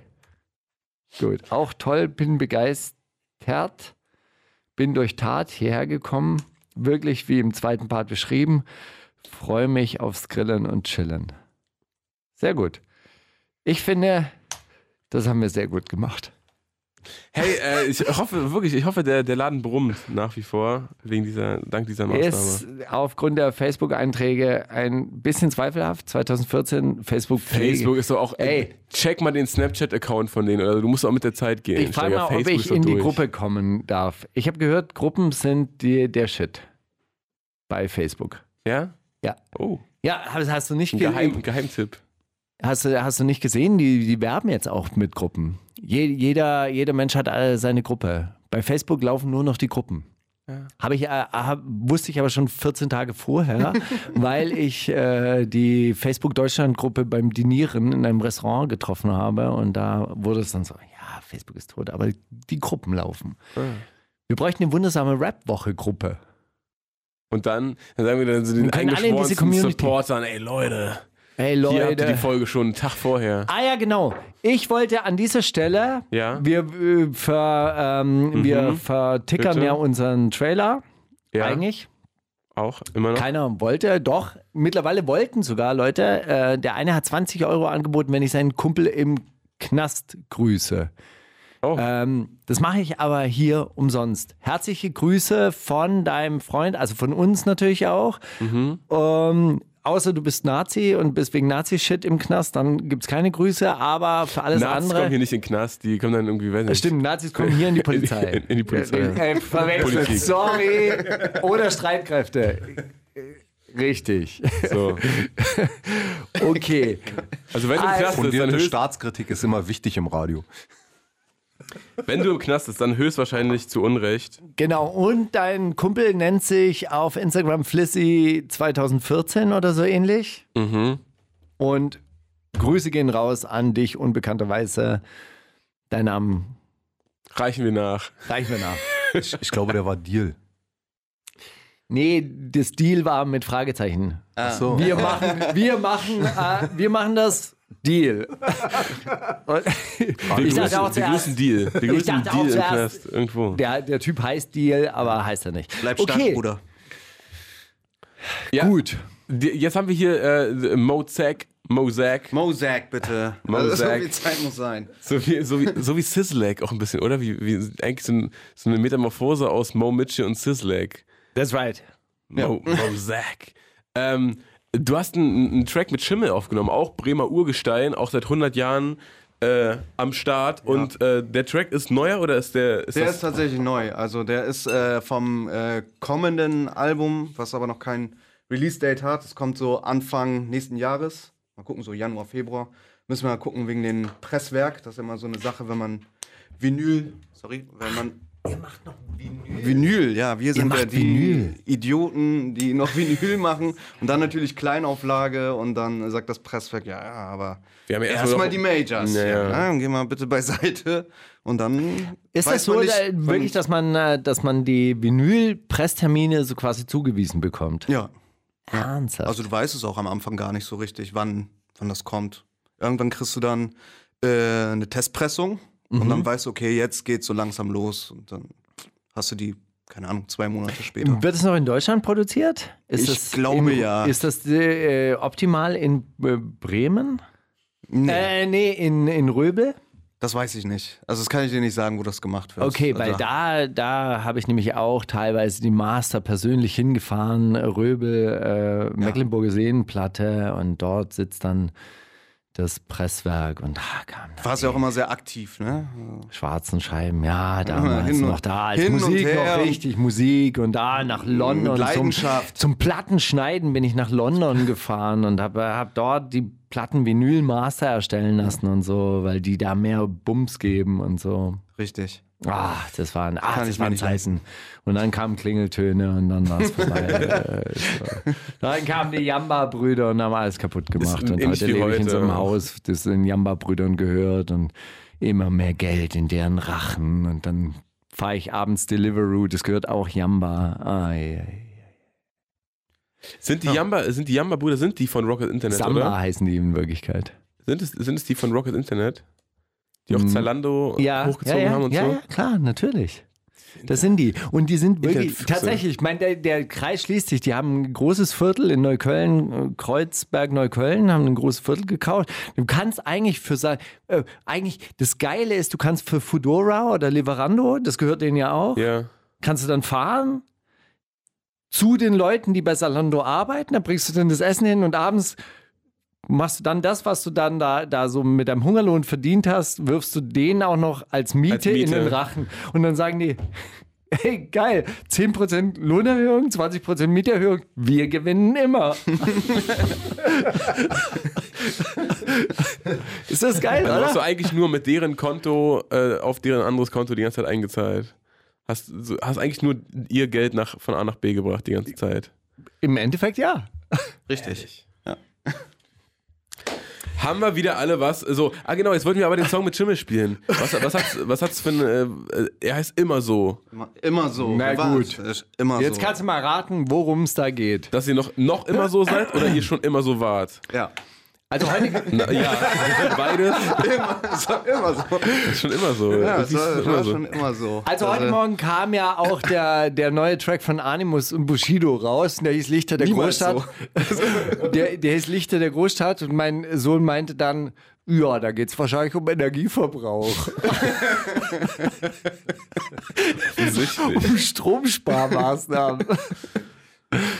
Gut, auch toll, bin begeistert. Bin durch Tat hierher gekommen. Wirklich wie im zweiten Part beschrieben. Freue mich aufs Grillen und Chillen. Sehr gut. Ich finde, das haben wir sehr gut gemacht. Hey, äh, ich hoffe wirklich, ich hoffe, der, der Laden brummt nach wie vor, wegen dieser, dank dieser Maßnahme. Ist aufgrund der Facebook-Einträge ein bisschen zweifelhaft. 2014 Facebook Facebook ist doch auch. Ey. Check mal den Snapchat-Account von denen, oder du musst auch mit der Zeit gehen. Ich frage mal, ob Facebook ich ist doch in die durch. Gruppe kommen darf. Ich habe gehört, Gruppen sind die, der Shit bei Facebook. Ja? Ja. Oh, Ja, hast, hast du nicht Geheim, Geheimtipp. Hast du, hast du nicht gesehen? Die, die werben jetzt auch mit Gruppen. Je, jeder, jeder Mensch hat alle seine Gruppe. Bei Facebook laufen nur noch die Gruppen. Habe ich, äh, hab, wusste ich aber schon 14 Tage vorher, weil ich äh, die Facebook Deutschland Gruppe beim Dinieren in einem Restaurant getroffen habe und da wurde es dann so, ja, Facebook ist tot, aber die Gruppen laufen. Wir bräuchten eine wundersame Rap-Woche-Gruppe. Und dann, dann sagen wir dann so den Community. Supportern, ey Leute, Hey hier habt ihr Leute. die Folge schon einen Tag vorher. Ah ja, genau. Ich wollte an dieser Stelle, Ja. wir, äh, ver, ähm, wir vertickern Bitte? ja unseren Trailer Ja, eigentlich. auch, immer noch. Keiner wollte, doch. Mittlerweile wollten sogar Leute. Äh, der eine hat 20 Euro angeboten, wenn ich seinen Kumpel im Knast grüße. Oh. Ähm, das mache ich aber hier umsonst. Herzliche Grüße von deinem Freund, also von uns natürlich auch. Mhm. Ähm, außer du bist Nazi und bist wegen Nazi-Shit im Knast, dann gibt es keine Grüße, aber für alles Nazis andere. kommen hier nicht in den Knast, die kommen dann irgendwie, weiß nicht. Stimmt, Nazis kommen hier in die Polizei. In- in die Polizei. Äh, verwechselt, Politik. sorry. Oder Streitkräfte. Richtig. So. Okay. Also wenn du im Knast bist, dann Staatskritik ist immer wichtig im Radio. Wenn du im Knast bist, dann höchstwahrscheinlich zu Unrecht. Genau, und dein Kumpel nennt sich auf Instagram Flissy 2014 oder so ähnlich. Mhm. Und Grüße gehen raus an dich, unbekannterweise. Dein Namen Reichen wir nach. reichen wir nach. Ich, ich glaube, der war Deal. Nee, das Deal war mit Fragezeichen. Ach so. Wir machen, wir machen, äh, wir machen das Deal. Wir ich dachte grüßen, auch wir grüßen Deal. Wir grüßen Deal im Knast irgendwo. der, der Typ heißt Deal, aber heißt er nicht. Bleib stark, okay, Bruder. Ja, gut. Jetzt haben wir hier äh, Mozak, Mozak, Mozak, bitte. Mozak. Also, so viel Zeit muss sein. so wie, so wie, so wie Sizzlag auch ein bisschen, oder? Wie, wie eigentlich so, ein, so eine Metamorphose aus Mo Mitchell und Sizzlag. That's right. Mo, Mozak. Ähm, du hast einen, einen Track mit Schimmel aufgenommen, auch Bremer Urgestein, auch seit 100 Jahren äh, am Start. Und äh, der Track ist neuer oder ist der. Ist Der ist tatsächlich neu. Also der ist äh, vom äh, kommenden Album, was aber noch kein Release-Date hat. Es kommt so Anfang nächsten Jahres. Mal gucken, so Januar, Februar. Müssen wir mal gucken wegen dem Presswerk. Das ist immer so eine Sache, wenn man Vinyl, sorry, wenn man Ihr macht noch Vinyl. Vinyl, ja. Wir sind ja die Vinyl. Idioten, die noch Vinyl machen. Und dann natürlich Kleinauflage. Und dann sagt das Presswerk, ja, ja, aber Wir haben ja erstmal noch- die Majors. Ja, ja. Dann geh mal bitte beiseite. Und dann. Ist weiß das so man nicht, wann- wirklich, dass man, äh, dass man die Vinyl-Presstermine so quasi zugewiesen bekommt? Ja. Ernsthaft? Also du weißt es auch am Anfang gar nicht so richtig, wann, wann das kommt. Irgendwann kriegst du dann äh, eine Testpressung und Mhm. dann weißt du, okay, jetzt geht's so langsam los und dann hast du die, keine Ahnung, zwei Monate später. Wird es noch in Deutschland produziert? Ist Ich glaube, in, ja. Ist das äh, optimal in äh, Bremen? Nee, Äh, nee, in, in Röbel? das weiß ich nicht. Also das kann ich dir nicht sagen, wo das gemacht wird. Okay, weil also, da, da habe ich nämlich auch teilweise die Master persönlich hingefahren, Röbel, äh, Mecklenburger Seenplatte und dort sitzt dann das Presswerk und da kam dann warst ja auch immer sehr aktiv, ne? schwarzen Scheiben, ja, damals noch da, als Musik noch richtig Musik und da nach London Mit zum, Leidenschaft. zum Plattenschneiden bin ich nach London gefahren und habe hab dort die Platten Vinyl Master erstellen lassen und so, weil die da mehr Bums geben und so. Richtig. Ah, das waren, ah, Kann das waren Zeiten. Und dann kamen Klingeltöne und dann war es vorbei. Äh, dann kamen die Jamba-Brüder und haben alles kaputt gemacht. Und heute lebe ich in so einem heute. Haus, das den Jamba-Brüdern gehört und immer mehr Geld in deren Rachen. Und dann fahre ich abends Deliveroo, das gehört auch Jamba. Ai, ai. Sind die Jamba, sind die Jamba-Brüder, sind die von Rocket Internet, Samba oder? heißen die in Wirklichkeit. Sind es, sind es die von Rocket Internet? Die auch Mm. Zalando ja, hochgezogen ja, ja, haben und ja, so? ja, klar, natürlich. Das sind die. Und die sind wirklich, tatsächlich, ich meine, der, der Kreis schließt sich. Die haben ein großes Viertel in Neukölln, äh, Kreuzberg, Neukölln, haben ein großes Viertel gekauft. Du kannst eigentlich für sein, äh, eigentlich, das Geile ist, du kannst für Foodora oder Lieferando, das gehört denen ja auch, Ja. kannst du dann fahren zu den Leuten, die bei Salando arbeiten, da bringst du dann das Essen hin und abends machst du dann das, was du dann da, da so mit deinem Hungerlohn verdient hast, wirfst du denen auch noch als Miete, Als Miete. in den Rachen. Und dann sagen die, hey, geil, 10% Lohnerhöhung, 20% Mieterhöhung, wir gewinnen immer. Ist das geil, Also hast du oder? eigentlich nur mit deren Konto äh, auf deren anderes Konto die ganze Zeit eingezahlt. Hast, hast eigentlich nur ihr Geld nach, von A nach B gebracht die ganze Zeit. Im Endeffekt ja. Richtig. Ja. Haben wir wieder alle was? So, ah genau, jetzt wollten wir aber den Song mit Schimmel spielen. Was, was hat's, was hat's für ein, äh, er heißt immer so. Immer, immer so. Na gut. Immer Jetzt so. kannst du mal raten, worum es da geht. Dass ihr noch, noch immer so seid oder ihr schon immer so wart? ja. Also heute, Na, ja, beides. Immer so. Immer so. Ist schon immer so. Ja, Das war, ist das immer war so. schon immer so. Also heute äh, Morgen kam ja auch der, der neue Track von Animus und Bushido raus. und Der hieß Lichter der Niemals Großstadt. Der, der hieß Lichter der Großstadt und mein Sohn meinte dann, ja, da geht es wahrscheinlich um Energieverbrauch. um Stromsparmaßnahmen.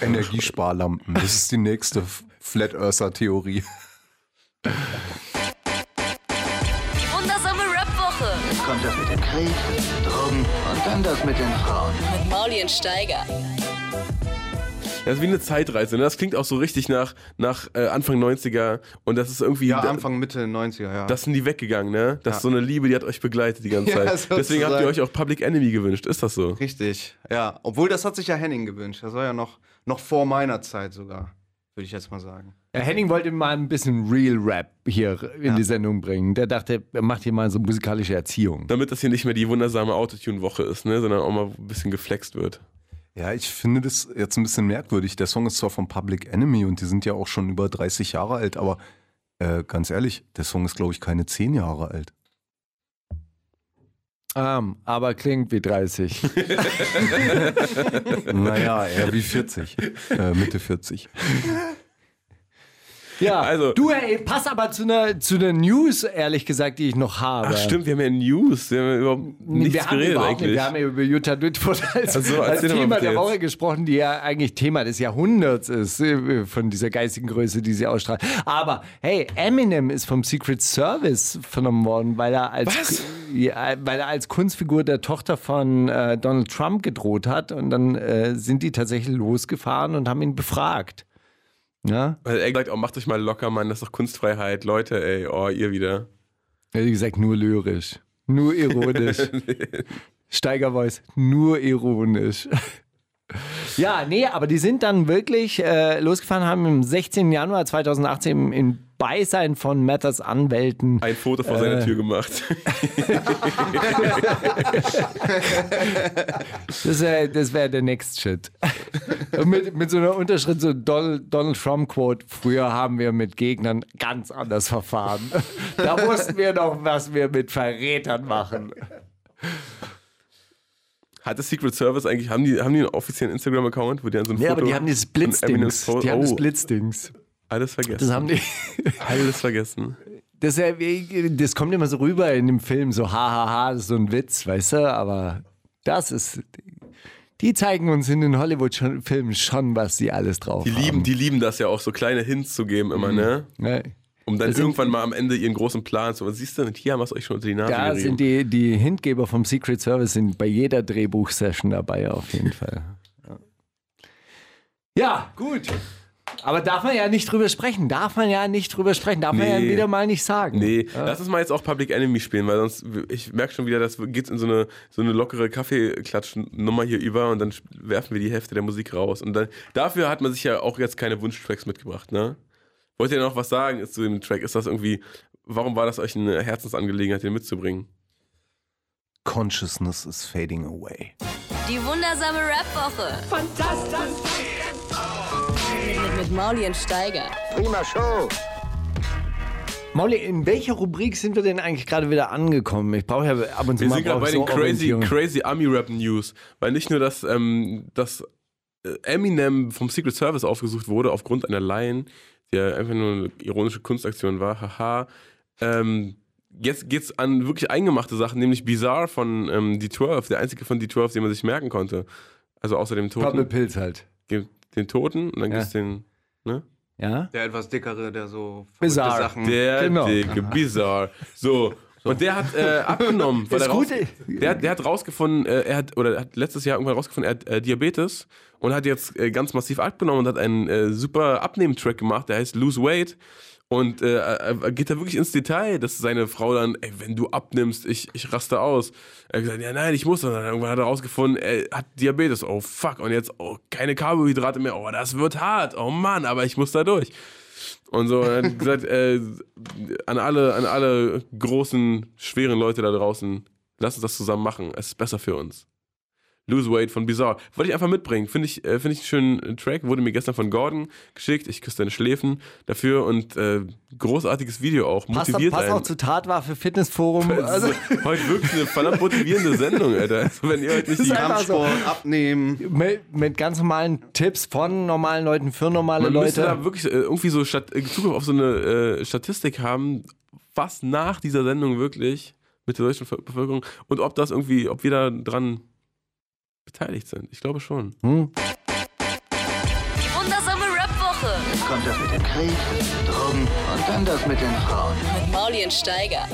Energiesparlampen. Das ist die nächste Flat Earther-Theorie. Die wundersame Rap-Woche kommt das mit dem Krieg, Drogen und dann das mit den Frauen. mit Mauli und Steiger. Das ist wie eine Zeitreise. Ne? Das klingt auch so richtig nach, nach äh, Anfang 90er und das ist irgendwie. Ja, Anfang, Mitte 90er, ja. Das sind die weggegangen, ne? Das Ja. ist so eine Liebe, die hat euch begleitet die ganze Ja, Zeit. Deswegen habt ihr euch auch Public Enemy gewünscht. Ist das so? Richtig, ja. Obwohl, das hat sich ja Henning gewünscht. Das war ja noch, noch vor meiner Zeit sogar, würde ich jetzt mal sagen. Ja, Henning wollte mal ein bisschen Real Rap hier in die Sendung bringen. Der dachte, er macht hier mal so musikalische Erziehung. Damit das hier nicht mehr die wundersame Autotune-Woche ist, ne? Sondern auch mal ein bisschen geflext wird. Ja, ich finde das jetzt ein bisschen merkwürdig. Der Song ist zwar von Public Enemy und die sind ja auch schon über 30 Jahre alt, aber äh, ganz ehrlich, der Song ist, glaube ich, keine 10 Jahre alt. Ähm, aber klingt wie 30. Naja, eher wie 40. Äh, Mitte 40. Ja, Also- du, ey, pass aber zu einer zu einer News, ehrlich gesagt, die ich noch habe. Ach stimmt, wir haben ja News. Wir haben ja überhaupt nichts wir haben geredet überhaupt eigentlich. nicht, wir haben ja über Jutta Düttfurt als, Ach so, als Thema der. Woche gesprochen, die ja eigentlich Thema des Jahrhunderts ist, äh, von dieser geistigen Größe, die sie ausstrahlt. Aber hey, Eminem ist vom Secret Service vernommen worden, weil er als? Ja, weil er als Kunstfigur der Tochter von äh, Donald Trump gedroht hat. Und dann äh, sind die tatsächlich losgefahren und haben ihn befragt. Ja, Weil er sagt, oh, macht euch mal locker, Mann, das ist doch Kunstfreiheit. Leute, ey, oh, ihr wieder. Er hat gesagt, nur lyrisch, nur ironisch. Steigervoice, nur ironisch. Ja, nee, aber die sind dann wirklich äh, losgefahren, haben am 16. Januar 2018 im Beisein von Matters Anwälten Ein Foto vor Äh. seiner Tür gemacht. Das wäre das wär der Next Shit. Und mit, mit so einer Unterschrift, so Donald, Donald Trump-Quote. Früher haben wir mit Gegnern ganz anders verfahren. Da wussten wir noch, was wir mit Verrätern machen. Hat das Secret Service eigentlich, haben die, haben die einen offiziellen Instagram-Account, wo die dann so ein Ja, Foto aber die haben dieses. Foto- Die haben oh, Blitzdings. Alles vergessen. Das haben die. Alles vergessen. Das, ja das kommt immer so rüber in dem Film, so hahaha, das ist so ein Witz, weißt du? Aber das ist. Die zeigen uns in den Hollywood-Filmen schon, was sie alles drauf Die haben. lieben, die lieben das ja auch, so kleine Hints zu geben immer, ne? Ja. Um dann Das irgendwann mal am Ende ihren großen Plan zu. Siehst du, hier haben wir es euch schon unter die Nase Da gerieben. sind die, die Hintgeber vom Secret Service sind bei jeder Drehbuchsession dabei, auf jeden Fall. Ja, gut. Aber darf man ja nicht drüber sprechen. Darf man ja nicht drüber sprechen. Darf man ja Nee. wieder mal nicht sagen. Nee, lass uns mal jetzt auch Public Enemy spielen, weil sonst, ich merke schon wieder, das geht in so eine, so eine lockere Kaffeeklatsch-Nummer hier über und dann werfen wir die Hälfte der Musik raus. Und dann, dafür hat man sich ja auch jetzt keine Wunschtracks mitgebracht, ne? Wollt ihr noch was sagen zu dem Track? Ist das irgendwie, warum war das euch eine Herzensangelegenheit, den mitzubringen? Consciousness is fading away. Die wundersame Rap-Woche. Fantastisch. Mit, Mauli und Steiger. Mauli, in welcher Rubrik sind wir denn eigentlich gerade wieder angekommen? Ich brauche ja ab und zu Wir mal sind gerade bei ich den so crazy, crazy Army Rap News, weil nicht nur, dass, ähm, dass äh, Eminem vom Secret Service aufgesucht wurde aufgrund einer Line, die ja einfach nur eine ironische Kunstaktion war, haha. Ähm, jetzt geht's an wirklich eingemachte Sachen, nämlich Bizarre von ähm, D12, der einzige von D12, den man sich merken konnte. Also außer dem Purple Toten. Pills halt. Den, den Toten und dann Ja. gibt's den, ne? Ja? Der etwas dickere, der so Bizarre. Sachen. Der Genau. dicke Bizarre. So. Und der hat äh, abgenommen. weil Das er raus, Gute- der, der hat rausgefunden, äh, er hat, oder hat letztes Jahr irgendwann rausgefunden, er hat äh, Diabetes und hat jetzt äh, ganz massiv abgenommen und hat einen äh, super Abnehmen-Track gemacht, der heißt Lose Weight. Und äh, er geht da wirklich ins Detail, dass seine Frau dann, ey, wenn du abnimmst, ich, ich raste aus. Er hat gesagt, ja, nein, ich muss. Und dann irgendwann hat er rausgefunden, er hat Diabetes. Oh, fuck. Und jetzt, oh, keine Carbohydrate mehr. Oh, das wird hart. Oh Mann, aber ich muss da durch. Und so, und er hat gesagt, äh, an alle, an alle großen, schweren Leute da draußen, lasst uns das zusammen machen. Es ist besser für uns. Lose Weight von Bizarre. Wollte ich einfach mitbringen. Finde ich, äh, find ich einen schönen Track. Wurde mir gestern von Gordon geschickt. Ich küsse deine Schläfen dafür und äh, großartiges Video auch. Passt, Motiviert passt einen. auch zu Tatwaffe, Fitnessforum. Also, heute wirklich eine verdammt motivierende Sendung, Alter. Also, wenn ihr heute nicht Das die einfach so. Kampfsport, abnehmen. mit, mit ganz normalen Tipps von normalen Leuten für normale Man müsste Leute. da wirklich äh, irgendwie so Stat äh, Zugriff auf so eine äh, Statistik haben, was nach dieser Sendung wirklich mit der deutschen Bevölkerung und ob das irgendwie, ob wir da dran beteiligt sind. Ich glaube schon. Hm? Die wundersame Rap-Woche. Jetzt kommt das mit dem Krieg, Drogen und dann das mit den Frauen. Mit Mauli und Steiger.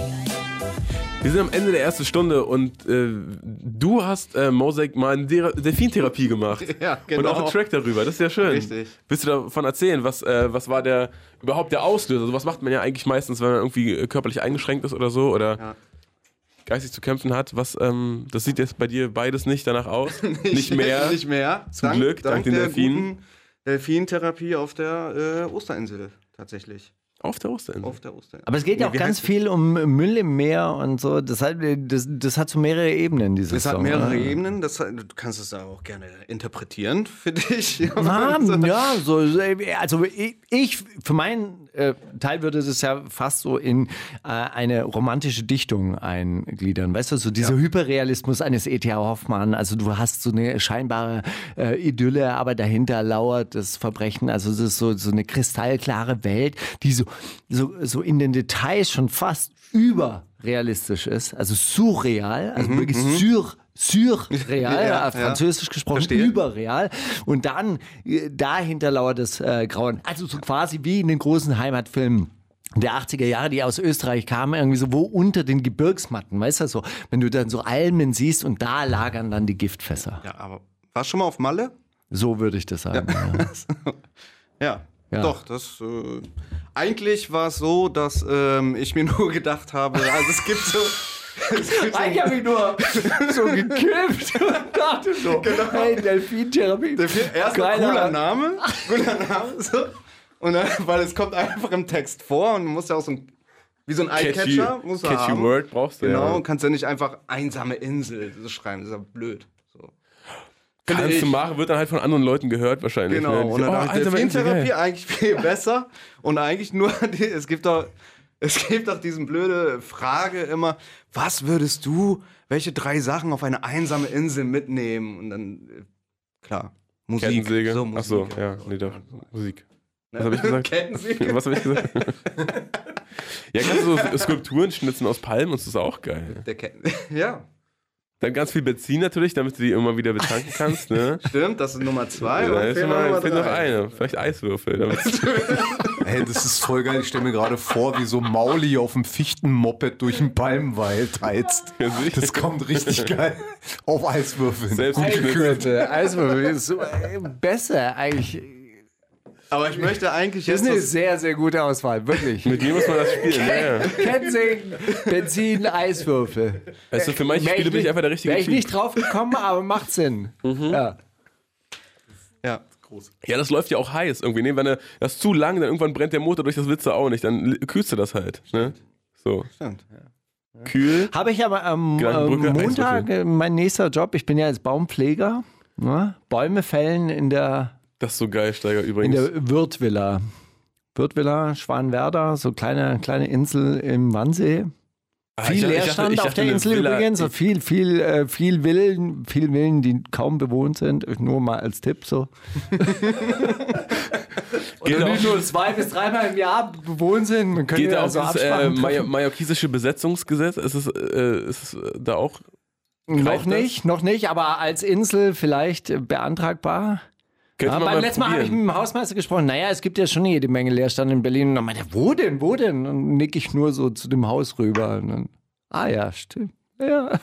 Wir sind am Ende der ersten Stunde und äh, du hast äh, Mosaic mal eine Dera- Delfintherapie gemacht. Ja, Und genau. auch einen Track darüber. Das ist ja schön. Richtig. Willst du davon erzählen? Was, äh, was war der überhaupt der Auslöser? Also was macht man ja eigentlich meistens, wenn man irgendwie körperlich eingeschränkt ist oder so oder Ja. Geistig zu kämpfen hat? Was, ähm, das sieht jetzt bei dir beides nicht danach aus. nicht mehr. Nicht mehr. Zum Glück, dank den der Delfinen. Delfintherapie auf der äh, Osterinsel tatsächlich. Auf der Osterinsel. Auf der Osterinsel. Aber es geht ja Nee, auch ganz viel um Müll im Meer und so. Das hat, das, das hat so mehrere Ebenen, dieses Es hat Song. mehrere oder? Ebenen, das, du kannst es auch gerne interpretieren für dich. Ah, ja, so, also ich, ich für meinen äh, Teil würde das ja fast so in äh, eine romantische Dichtung eingliedern. Weißt du, so dieser Hyperrealismus eines E.T.A. Hoffmann. Also du hast so eine scheinbare äh, Idylle, aber dahinter lauert das Verbrechen. Also es ist so, so eine kristallklare Welt, die so, so, so in den Details schon fast überrealistisch ist. Also surreal, also wirklich sur surreal, Ja, französisch gesprochen, Verstehe. überreal. Und dann äh, dahinter lauert das äh, Grauen. Also so quasi wie in den großen Heimatfilmen. Der 80er Jahre, die aus Österreich kamen, irgendwie so wo unter den Gebirgsmatten, weißt du so, wenn du dann so Almen siehst und da lagern dann die Giftfässer. Ja, aber warst du schon mal auf Malle? So würde ich das sagen. Ja. Ja. Ja. Doch, das. Äh, eigentlich war es so, dass ähm, ich mir nur gedacht habe, also es gibt so. Es gibt so Ich habe mich nur so gekifft und dachte so, hey, Delfintherapie. der viel, erst ein Geiler- cooler Name, cooler Name, so. Und dann, weil es kommt einfach im Text vor und du musst ja auch so ein, wie so ein Catchy, Eyecatcher, musst du catchy haben. Word brauchst du, Genau, ja. und kannst ja nicht einfach einsame Insel so schreiben, das ist ja blöd. So. Kannst ich. du machen, wird dann halt von anderen Leuten gehört wahrscheinlich. Genau, ne? und dann oh, ich, Delfintherapie eigentlich viel besser und eigentlich nur, die, es gibt doch, es gibt doch diesen blöde Frage immer, was würdest du, welche drei Sachen auf eine einsame Insel mitnehmen? Und dann, äh, klar, Musik. Kettensäge. So, Ach Musik. so, ja, nee, doch. Musik. Was habe ich gesagt? Kettensäge. Was habe ich gesagt? ja, kannst du so Skulpturen schnitzen aus Palmen und das ist auch geil. Der Ketten ja, Dann ganz viel Benzin natürlich, damit du die immer wieder betanken kannst, ne? stimmt, das ist Nummer zwei. Ja, und da ist fehlt Nummer fehlt noch eine. Vielleicht Eiswürfel. Hey, das ist voll geil. Ich stelle mir gerade vor, wie so Mauli auf dem Fichtenmoped durch den Palmwald heizt. Das kommt richtig geil. Auf Eiswürfeln. Selbst gekühlt. Also, ist so, äh, besser eigentlich. Aber ich möchte eigentlich Das jetzt. ist eine Das, sehr, sehr gute Auswahl, wirklich. Mit dir muss man das spielen, ne? Kettensägen, Benzin, Eiswürfel. Also für manche Wär Spiele bin ich einfach der richtige Wäre ich Typ. nicht drauf gekommen, aber macht Sinn. Ja. ja. Ja, das läuft ja auch heiß irgendwie. Ne? Wenn er- das ist zu lang, dann irgendwann brennt der Motor durch das Witze auch nicht. Dann l- kühlst du das halt. Ne? So. Stimmt. Kühl. Habe ich aber am Gedankenbrücke, ähm, Montag äh, mein nächster Job. Ich bin ja als Baumpfleger. Ne? Bäume fällen in der, Das ist so geil, Steiger in übrigens. der Wirtvilla. Wirtvilla, Schwanwerder, so kleine, kleine Insel im Wannsee. Ah, Viel ich dachte- ich Leerstand dachte- ich auf der Insel Villa- übrigens. So viel, viel, äh, viel Villen, viel Villen, die kaum bewohnt sind. Nur mal als Tipp so. Oder auch- nicht nur zwei bis dreimal im Jahr bewohnt sind. Man könnte Geht da ja auch so das äh, mallorquisische Besetzungsgesetz? Ist es, äh, ist es äh, da auch? Noch greift das? nicht, noch nicht, aber als Insel vielleicht beantragbar. Könnte Ja, man beim mal letzten Mal habe ich mit dem Hausmeister gesprochen. Naja, es gibt ja schon jede Menge Leerstand in Berlin. Und dann meinte er, wo denn, wo denn? Und dann nick ich nur so zu dem Haus rüber. Und dann, ah ja, stimmt. Ja.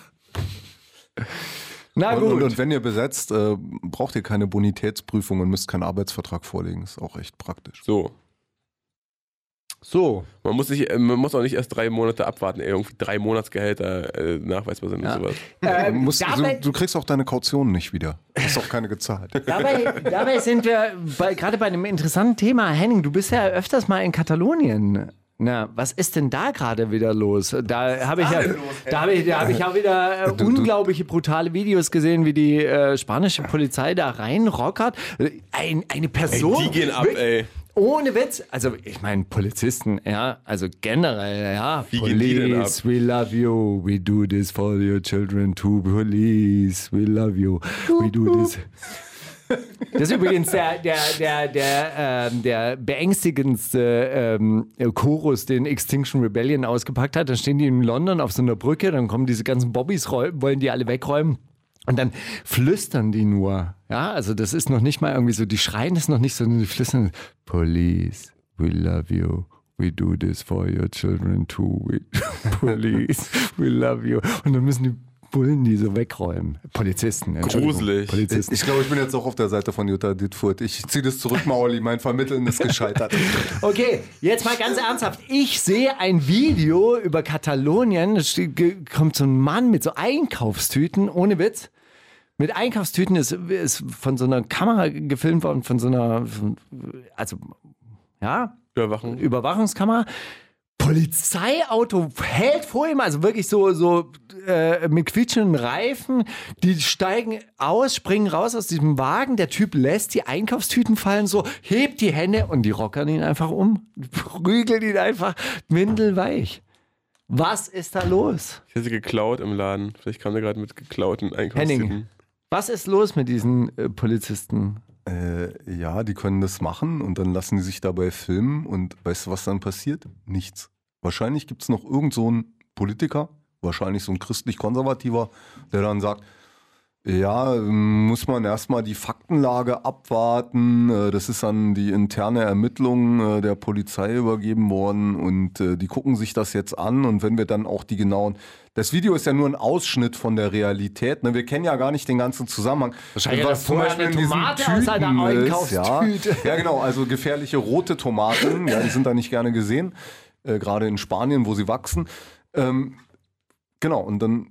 Na Und, gut. und, und wenn ihr besetzt, äh, braucht ihr keine Bonitätsprüfung und müsst keinen Arbeitsvertrag vorlegen. Ist auch echt praktisch. So. So. Man muss, nicht, äh, man muss auch nicht erst drei Monate abwarten, ey, irgendwie drei Monatsgehälter äh, nachweisbar sind Ja. und sowas. Du, Ähm, musst, dabei, du, du kriegst auch deine Kaution nicht wieder. Hast auch keine gezahlt. dabei, dabei sind wir bei, gerade bei einem interessanten Thema. Henning, du bist ja öfters mal in Katalonien. Na, was ist denn da gerade wieder los? Da habe ich ja, da habe ich, da habe ich auch wieder äh, unglaubliche brutale Videos gesehen, wie die äh, spanische Polizei da reinrockert. Äh, Ein, eine Person. Die gehen ab, ey. Ohne Witz. Also, ich meine, Polizisten, ja, also generell, ja. Wie Police, we love you. We do this for your children too. Police, we love you. We do this. Das ist übrigens der, der, der, der, ähm, der beängstigendste ähm, Chorus, den Extinction Rebellion ausgepackt hat. Dann stehen die in London auf so einer Brücke, dann kommen diese ganzen Bobbys, wollen die alle wegräumen. Und dann flüstern die nur. Ja, also das ist noch nicht mal irgendwie so, die schreien es noch nicht, sondern die flüstern. Police, we love you. We do this for your children too. We, police, we love you. Und dann müssen die Bullen die so wegräumen. Polizisten. Gruselig. Polizisten. Ich glaube, ich bin jetzt auch auf der Seite von Jutta Dittfurt. Ich ziehe das zurück, Mauli. Mein Vermitteln ist gescheitert. Okay, jetzt mal ganz ernsthaft. Ich sehe ein Video über Katalonien. Ge- kommt so ein Mann mit so Einkaufstüten, ohne Witz. Mit Einkaufstüten ist, ist von so einer Kamera gefilmt worden, von so einer, also, ja, Überwachung. Überwachungskamera. Polizeiauto hält vor ihm, also wirklich so, so äh, mit quietschenden Reifen. Die steigen aus, springen raus aus diesem Wagen. Der Typ lässt die Einkaufstüten fallen, so hebt die Hände und die rockern ihn einfach um. Prügeln ihn einfach windelweich. Was ist da los? Ich hätte sie geklaut im Laden. Vielleicht kam der gerade mit geklauten Einkaufstüten. Henning. Was ist los mit diesen äh, Polizisten? Äh, ja, die können das machen und dann lassen die sich dabei filmen und weißt du, was dann passiert? Nichts. Wahrscheinlich gibt es noch irgend so einen Politiker, wahrscheinlich so ein christlich-konservativer, der dann sagt, ja, ähm, muss man erstmal die Faktenlage abwarten. Äh, Das ist an die interne Ermittlung äh, der Polizei übergeben worden und äh, die gucken sich das jetzt an und wenn wir dann auch die genauen. Das Video ist ja nur ein Ausschnitt von der Realität. Ne? Wir kennen ja gar nicht den ganzen Zusammenhang. Wahrscheinlich hat er vorher eine in diesen Tomate aus Tüten ist, ja. Ja, genau, also gefährliche rote Tomaten, ja, die sind da nicht gerne gesehen, äh, gerade in Spanien, wo sie wachsen. Ähm, genau, und dann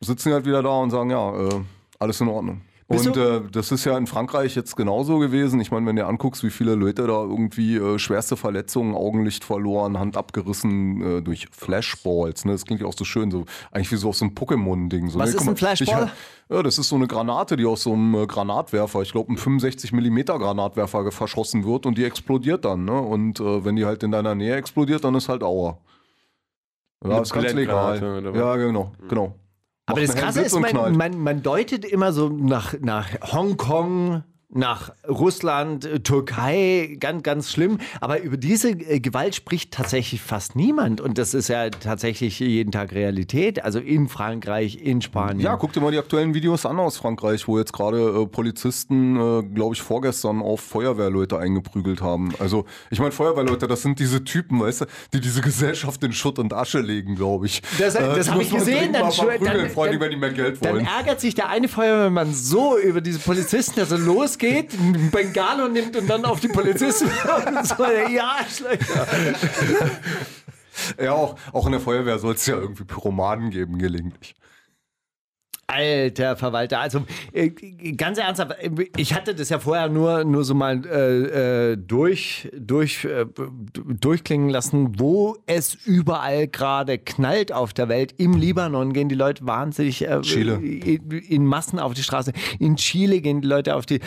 sitzen die halt wieder da und sagen, ja, äh, alles in Ordnung. Und äh, das ist ja in Frankreich jetzt genauso gewesen. Ich meine, wenn du anguckst, wie viele Leute da irgendwie äh, schwerste Verletzungen, Augenlicht verloren, Hand abgerissen äh, durch Flashballs. Ne? Das klingt ja auch so schön, so eigentlich wie so aus so einem Pokémon-Ding. So, Was ne? ist mal, ein Flashball? Ich, ja, das ist so eine Granate, die aus so einem äh, Granatwerfer, ich glaube, ein 65 mm Granatwerfer verschossen wird und die explodiert dann. Ne? Und äh, wenn die halt in deiner Nähe explodiert, dann ist halt Aua. Ja, ist ganz legal. Ja, genau, genau. Aber das Krasse ist, man, man, man deutet immer so nach, nach Hongkong, nach Russland, äh, Türkei, ganz, ganz schlimm. Aber über diese äh, Gewalt spricht tatsächlich fast niemand. Und das ist ja tatsächlich jeden Tag Realität. Also in Frankreich, in Spanien. Ja, guck dir mal die aktuellen Videos an aus Frankreich, wo jetzt gerade äh, Polizisten, äh, glaube ich, vorgestern auf Feuerwehrleute eingeprügelt haben. Also, ich meine, Feuerwehrleute, das sind diese Typen, weißt du, die diese Gesellschaft in Schutt und Asche legen, glaube ich. Das- das die hab muss ich gesehen, dann verprügeln, dann- allem, dann- wenn die mehr Geld Dann wollen. ärgert sich der eine Feuerwehrmann so über diese Polizisten, dass er losgeht, einen Bengalo nimmt und dann auf die Polizisten. und so, ja, Arschlöcher. Ja, auch, auch in der Feuerwehr soll es ja irgendwie Pyromanen geben, gelegentlich. Alter Verwalter, also äh, ganz ernsthaft, ich hatte das ja vorher nur, nur so mal äh, äh, durch, durch, äh, durchklingen lassen, wo es überall gerade knallt auf der Welt. Im Libanon gehen die Leute wahnsinnig. In, Massen auf die Straße. In Chile gehen die Leute auf die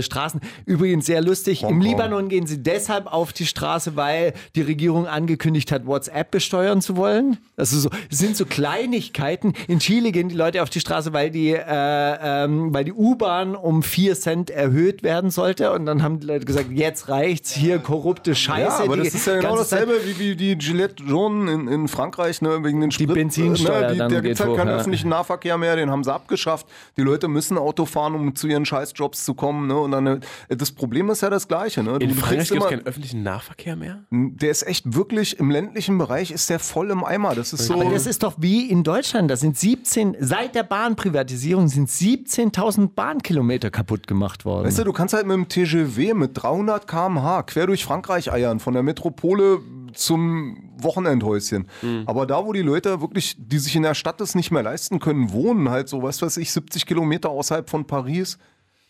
Straßen. Übrigens sehr lustig, im Hongkong. Libanon gehen sie deshalb auf die Straße, weil die Regierung angekündigt hat, WhatsApp besteuern zu wollen. Ist so, das sind so Kleinigkeiten. In Chile gehen die Leute auf die Straße, weil die, äh, ähm, weil die U-Bahn um 4 Cent erhöht werden sollte. Und dann haben die Leute gesagt, jetzt reicht's, hier korrupte Scheiße. Ja, aber die das ist ja genau Zeit- dasselbe wie, wie die Gillette Jaune in, in Frankreich, ne, wegen den Sprit. Benzinsteuer ne, die, dann Da geht gibt es halt hoch, keinen ja. öffentlichen Nahverkehr mehr, den haben sie abgeschafft. Die Leute müssen Auto fahren, um zu ihren Scheißjobs zu kommen. Ne, und dann, äh, das Problem ist ja das Gleiche. Ne? Du, In Frankreich gibt es immer, keinen öffentlichen Nahverkehr mehr? der ist echt wirklich, im ländlichen Bereich ist der voll im Eimer. Das ist so... Aber das ist doch wie in Deutschland. Da sind 17, seit der Bahnprivatisierung sind 17.000 Bahnkilometer kaputt gemacht worden. Weißt du, du kannst halt mit dem TGV mit 300 km/h quer durch Frankreich eiern, von der Metropole zum Wochenendhäuschen. Aber da, wo die Leute wirklich, die sich in der Stadt das nicht mehr leisten können, wohnen halt so, was weiß ich, 70 Kilometer außerhalb von Paris,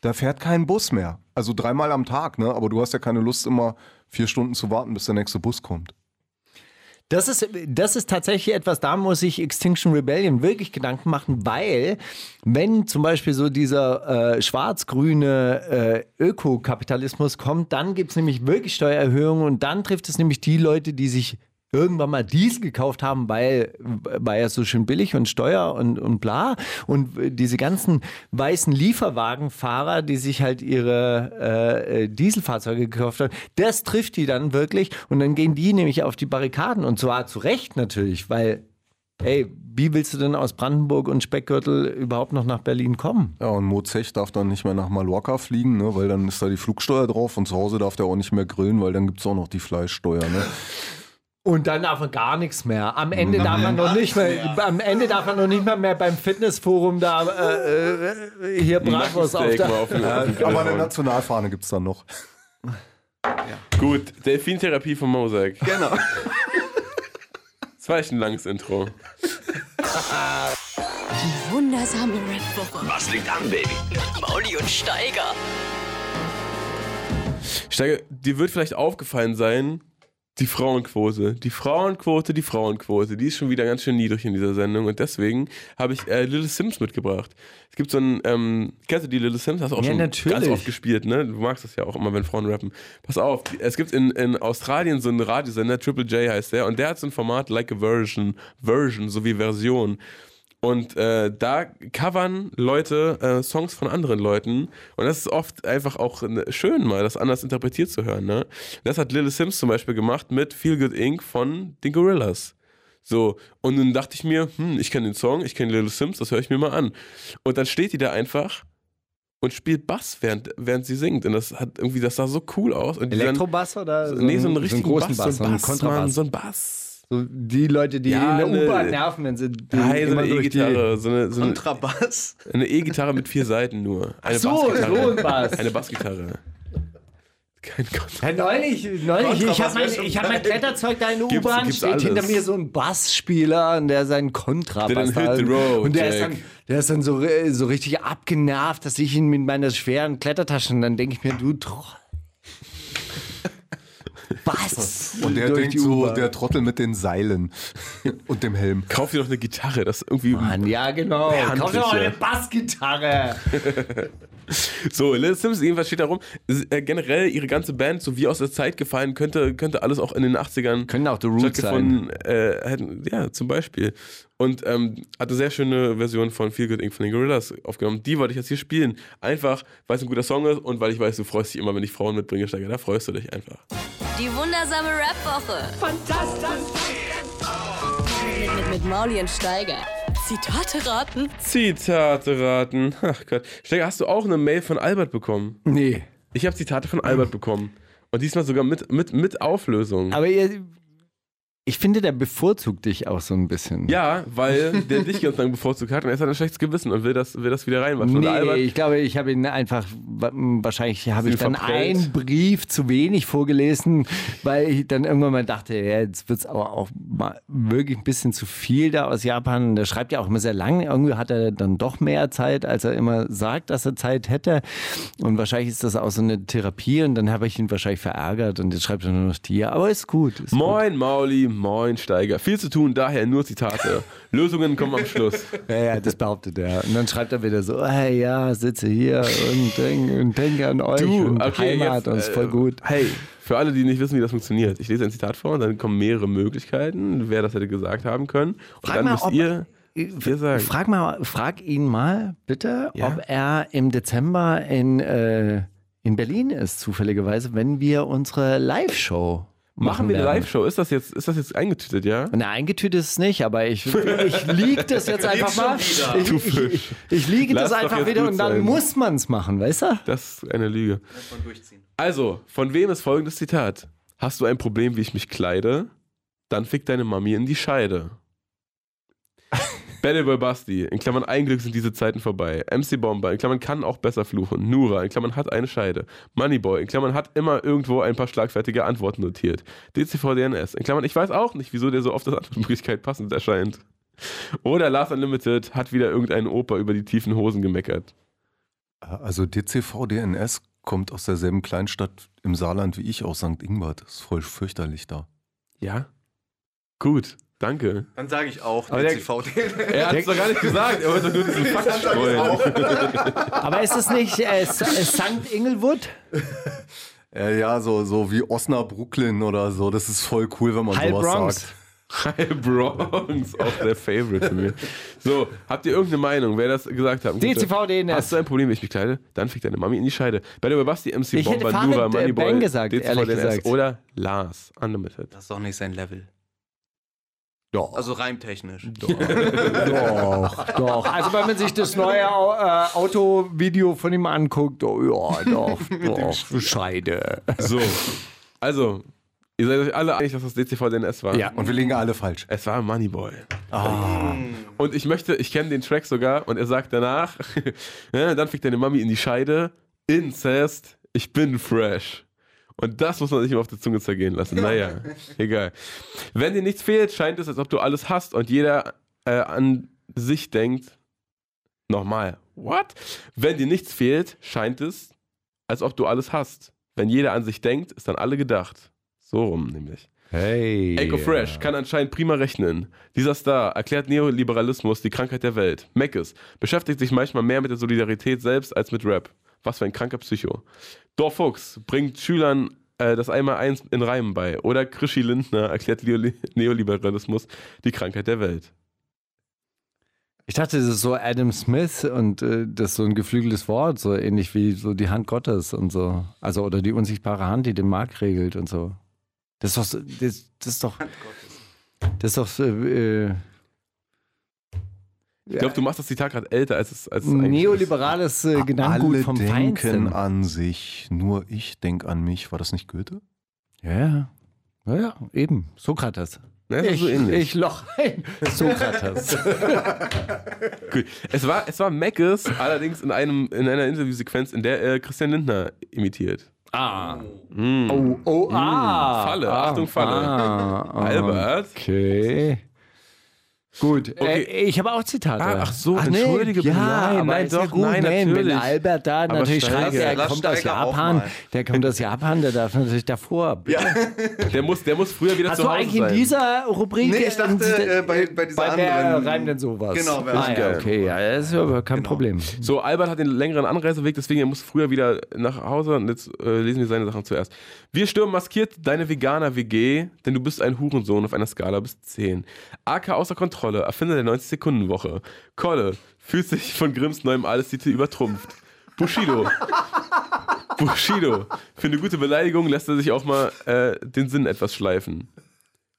da fährt kein Bus mehr. Also dreimal am Tag, ne? Aber du hast ja keine Lust, immer vier Stunden zu warten, bis der nächste Bus kommt. Das ist, das ist tatsächlich etwas, da muss sich Extinction Rebellion wirklich Gedanken machen, weil wenn zum Beispiel so dieser äh, schwarz-grüne äh, Ökokapitalismus kommt, dann gibt es nämlich wirklich Steuererhöhungen und dann trifft es nämlich die Leute, die sich irgendwann mal Diesel gekauft haben, weil, weil er so schön billig und Steuer und, und bla. Und diese ganzen weißen Lieferwagenfahrer, die sich halt ihre äh, äh, Dieselfahrzeuge gekauft haben, das trifft die dann wirklich und dann gehen die nämlich auf die Barrikaden und zwar zu Recht natürlich, weil, ey, wie willst du denn aus Brandenburg und Speckgürtel überhaupt noch nach Berlin kommen? Ja, und Mozech darf dann nicht mehr nach Mallorca fliegen, ne? weil dann ist da die Flugsteuer drauf und zu Hause darf der auch nicht mehr grillen, weil dann gibt es auch noch die Fleischsteuer. Ne? Und dann darf er gar nichts mehr. Am Ende darf er noch nicht mehr, am Ende darf er noch nicht mal mehr beim Fitnessforum da äh, äh, hier Bratwurst auf der. auf den, auf den Aber eine. Nationalfahne gibt es dann noch. Gut, Delfintherapie von Mosek. Genau. Das war echt ein langes Intro. Wundersame Red Woche. Was liegt an, Baby? Mit Mauli und Steiger. Steiger, dir wird vielleicht aufgefallen sein, die Frauenquote, die Frauenquote, die Frauenquote, die ist schon wieder ganz schön niedrig in dieser Sendung und deswegen habe ich äh, Little Sims mitgebracht. Es gibt so ein, ähm, kennst du die Little Sims? Hast du auch Ja, schon natürlich. ganz oft gespielt, ne? Du magst das ja auch immer, wenn Frauen rappen. Pass auf, es gibt in, in Australien so einen Radiosender, Triple J heißt der, und der hat so ein Format like a Version, Version, so wie Version. Und äh, da covern Leute äh, Songs von anderen Leuten. Und das ist oft einfach auch ne, schön, mal das anders interpretiert zu hören. Ne? Das hat Lil Sims zum Beispiel gemacht mit Feel Good Inc. von den Gorillas. So, und dann dachte ich mir, hm, ich kenne den Song, ich kenne Lil Sims, das höre ich mir mal an. Und dann steht die da einfach und spielt Bass, während, während sie singt. Und das hat irgendwie, das sah so cool aus. Und Elektrobass oder? nee, so einen einen richtigen großen Bass, Bass, so ein einen Bass, Mann, so ein Bass. So die Leute, die Ja, in der ne- U-Bahn nerven, wenn sie Nein, so eine E-Gitarre, so eine, so eine, Kontrabass. eine E-Gitarre mit vier Seiten nur. Eine so, Bassgitarre. so ein Bass. Eine Bassgitarre. Kein Gott. Ja, neulich, neulich ich habe mein, ich hab mein Kletterzeug da in der U-Bahn, steht alles. hinter mir so ein Bassspieler und der seinen Kontrabass Der the road, Und der ist, Jack. dann, der ist dann so, so richtig abgenervt, dass ich ihn mit meiner schweren Klettertasche, und dann denke ich mir, du Troll. Was? Und der denkt so, der Trottel mit den Seilen und dem Helm. Kauf dir doch eine Gitarre, das ist irgendwie. Mann, ja genau. Kauf dir mal eine Bassgitarre. So, Lil Sims, jedenfalls steht da rum, äh, generell ihre ganze Band, so wie aus der Zeit gefallen, könnte, könnte alles auch in den 80ern Können auch The Roots stattgefunden, Äh, ja, zum Beispiel. Und ähm, hat eine sehr schöne Version von Feel Good Inc. von den Gorillas aufgenommen. Die wollte ich jetzt hier spielen. Einfach, weil es ein guter Song ist und weil ich weiß, du freust dich immer, wenn ich Frauen mitbringe, Steiger. Da freust du dich einfach. Die wundersame Red Woche. Fantastisch. Mit, mit, mit Mauli und Steiger. Zitate raten. Zitate raten. Ach Gott. Steiger, hast du auch eine Mail von Albert bekommen? Nee. Ich habe Zitate von Albert bekommen. Und diesmal sogar mit, mit, mit Auflösung. Aber ihr, ich finde, der bevorzugt dich auch so ein bisschen. Ja, weil der dich ganz lange bevorzugt hat und er hat ein schlechtes Gewissen und will das, will das wieder reinwaschen. Und Nee, Albert, ich glaube, ich habe ihn einfach, wa- wahrscheinlich habe ich dann verprellt. einen Brief zu wenig vorgelesen, weil ich dann irgendwann mal dachte, ja, jetzt wird es aber auch mal wirklich ein bisschen zu viel da aus Japan. Der schreibt ja auch immer sehr lang. Irgendwie hat er dann doch mehr Zeit, als er immer sagt, dass er Zeit hätte. Und wahrscheinlich ist das auch so eine Therapie und dann habe ich ihn wahrscheinlich verärgert und jetzt schreibt er nur noch dir. Aber ist gut. Ist Moin Mauli, moin Steiger. Viel zu tun, daher nur Zitate. Lösungen kommen am Schluss. Ja, ja, das behauptet er. Und dann schreibt er wieder so, hey, ja, sitze hier und denke und denk an euch und Heimat jetzt, und ist voll äh, gut. Hey, für alle, die nicht wissen, wie das funktioniert. Ich lese ein Zitat vor und dann kommen mehrere Möglichkeiten, wer das hätte gesagt haben können. Und Frag dann mal, müsst ihr, ihr sagen. Frag mal, frag ihn mal bitte, Ja? ob er im Dezember in, äh, in Berlin ist, zufälligerweise, wenn wir unsere Live-Show machen. Machen wir eine. Live-Show? Ist das jetzt, ist das jetzt eingetütet, ja? Na, eingetütet ist es nicht, aber ich, ich liege das jetzt einfach mal. Ich, ich, ich, ich liege das einfach wieder und dann sein. muss man es machen, weißt du? Das ist eine Lüge. Also, von wem ist folgendes Zitat? Hast du ein Problem, wie ich mich kleide? Dann fick deine Mami in die Scheide. Battle Boy Basti, in Klammern ein Glück sind diese Zeiten vorbei. MC Bomber, in Klammern kann auch besser fluchen. Nura, in Klammern hat eine Scheide. Moneyboy, in Klammern hat immer irgendwo ein paar schlagfertige Antworten notiert. DCV DNS, in Klammern ich weiß auch nicht, wieso der so oft als Antwortmöglichkeit passend erscheint. Oder Last Unlimited hat wieder irgendein Opa über die tiefen Hosen gemeckert. Also DCV DNS kommt aus derselben Kleinstadt im Saarland wie ich aus St. Ingbert. Das ist voll fürchterlich da. Ja? Gut, danke. Dann sage ich auch Aber der- DCV. Er hat es doch gar nicht gesagt, er wollte nur diesen Fakt streuen. Aber ist es nicht äh, S- äh, St. Ingelwood? Äh, ja, so, so wie Osnabrücklin oder so. Das ist voll cool, wenn man Heil sowas Bronx. sagt. Hi Bronx, auch der Favorite von mir. So, habt ihr irgendeine Meinung, wer das gesagt hat? DCV DNS. Hast du ein Problem, wenn ich mich kleide? Dann fick deine Mami in die Scheide. Bei der Basti, MC Ich hätte Bomber, Nura, äh, Moneyboy, Bang gesagt, DCV, ehrlich DNS gesagt. oder Lars, Unlimited. Das ist doch nicht sein Level. Ja. Also reimtechnisch. Doch, doch. Also wenn man sich das neue äh, Autovideo von ihm anguckt, oh, ja, doch, doch, Scheide. So, also, Ihr seid euch alle einig, dass das DCVDNS war. Ja. Und wir liegen alle falsch. Es war Moneyboy. Und ich möchte, ich kenne den Track sogar und er sagt danach, ja, dann fickt deine Mami in die Scheide, Incest, ich bin fresh. Und das muss man sich immer auf der Zunge zergehen lassen. Naja, egal. Wenn dir nichts fehlt, scheint es, als ob du alles hast und jeder äh, an sich denkt, nochmal, what? Wenn dir nichts fehlt, scheint es, als ob du alles hast. Wenn jeder an sich denkt, ist dann alle gedacht. So rum nämlich. Hey. Echo Fresh kann anscheinend prima rechnen. Dieser Star erklärt Neoliberalismus die Krankheit der Welt. Meckes beschäftigt sich manchmal mehr mit der Solidarität selbst als mit Rap. Was für ein kranker Psycho. Dor Fuchs bringt Schülern äh, das Einmal-Eins in Reimen bei. Oder Krischi Lindner erklärt Leo- Neoliberalismus die Krankheit der Welt. Ich dachte, das ist so Adam Smith und äh, das ist so ein geflügeltes Wort, so ähnlich wie so die Hand Gottes und so. Also, oder die unsichtbare Hand, die den Markt regelt und so. Das ist doch, so- das, das ist doch, das ist doch, äh, Ich glaube, du machst das Zitat gerade älter, als es, als es eigentlich ist. neoliberales äh, Gedankengut Alle vom denken Feinsten. an sich, nur ich denke an mich. War das nicht Goethe? Ja, ja. Ja, ja, eben. Sokrates. Ja, Ich, so ähnlich. ich loch ein. Sokrates. Gut. Es war, es war Meckes, allerdings in, einem, in einer Interviewsequenz, in der er Christian Lindner imitiert. ah. Mm. Oh, oh, ah. Falle, ah. Achtung, Falle. Ah. Albert. Okay. Gut, Okay. Äh, ich habe auch Zitate. Ah, ach so, nee, entschuldige, ja, nein, aber nein, ist ja doch, gut, nein, Wenn natürlich. Albert da Aber natürlich Steiger- schreibt, er Lass kommt aus Japan, der kommt aus Japan, der darf natürlich davor. Der muss, der muss früher wieder Hast zu du Hause eigentlich sein. in dieser Rubrik... Nee, ich dachte, in dieser- äh, bei- bei dieser bei wer anderen- reimt denn sowas? Genau, wer ah, ja, okay, ja, das ist aber kein Problem. So, Albert hat den längeren Anreiseweg, deswegen er muss früher wieder nach Hause und jetzt äh, lesen wir seine Sachen zuerst. Wir stürmen maskiert deine Veganer-WG, denn du bist ein Hurensohn auf einer Skala bis 10. AK außer Kontrolle, Erfinder der 90-Sekunden-Woche. Kolle fühlt sich von Grimms neuem Alles-Titel übertrumpft. Bushido. Bushido. Für eine gute Beleidigung lässt er sich auch mal äh, den Sinn etwas schleifen.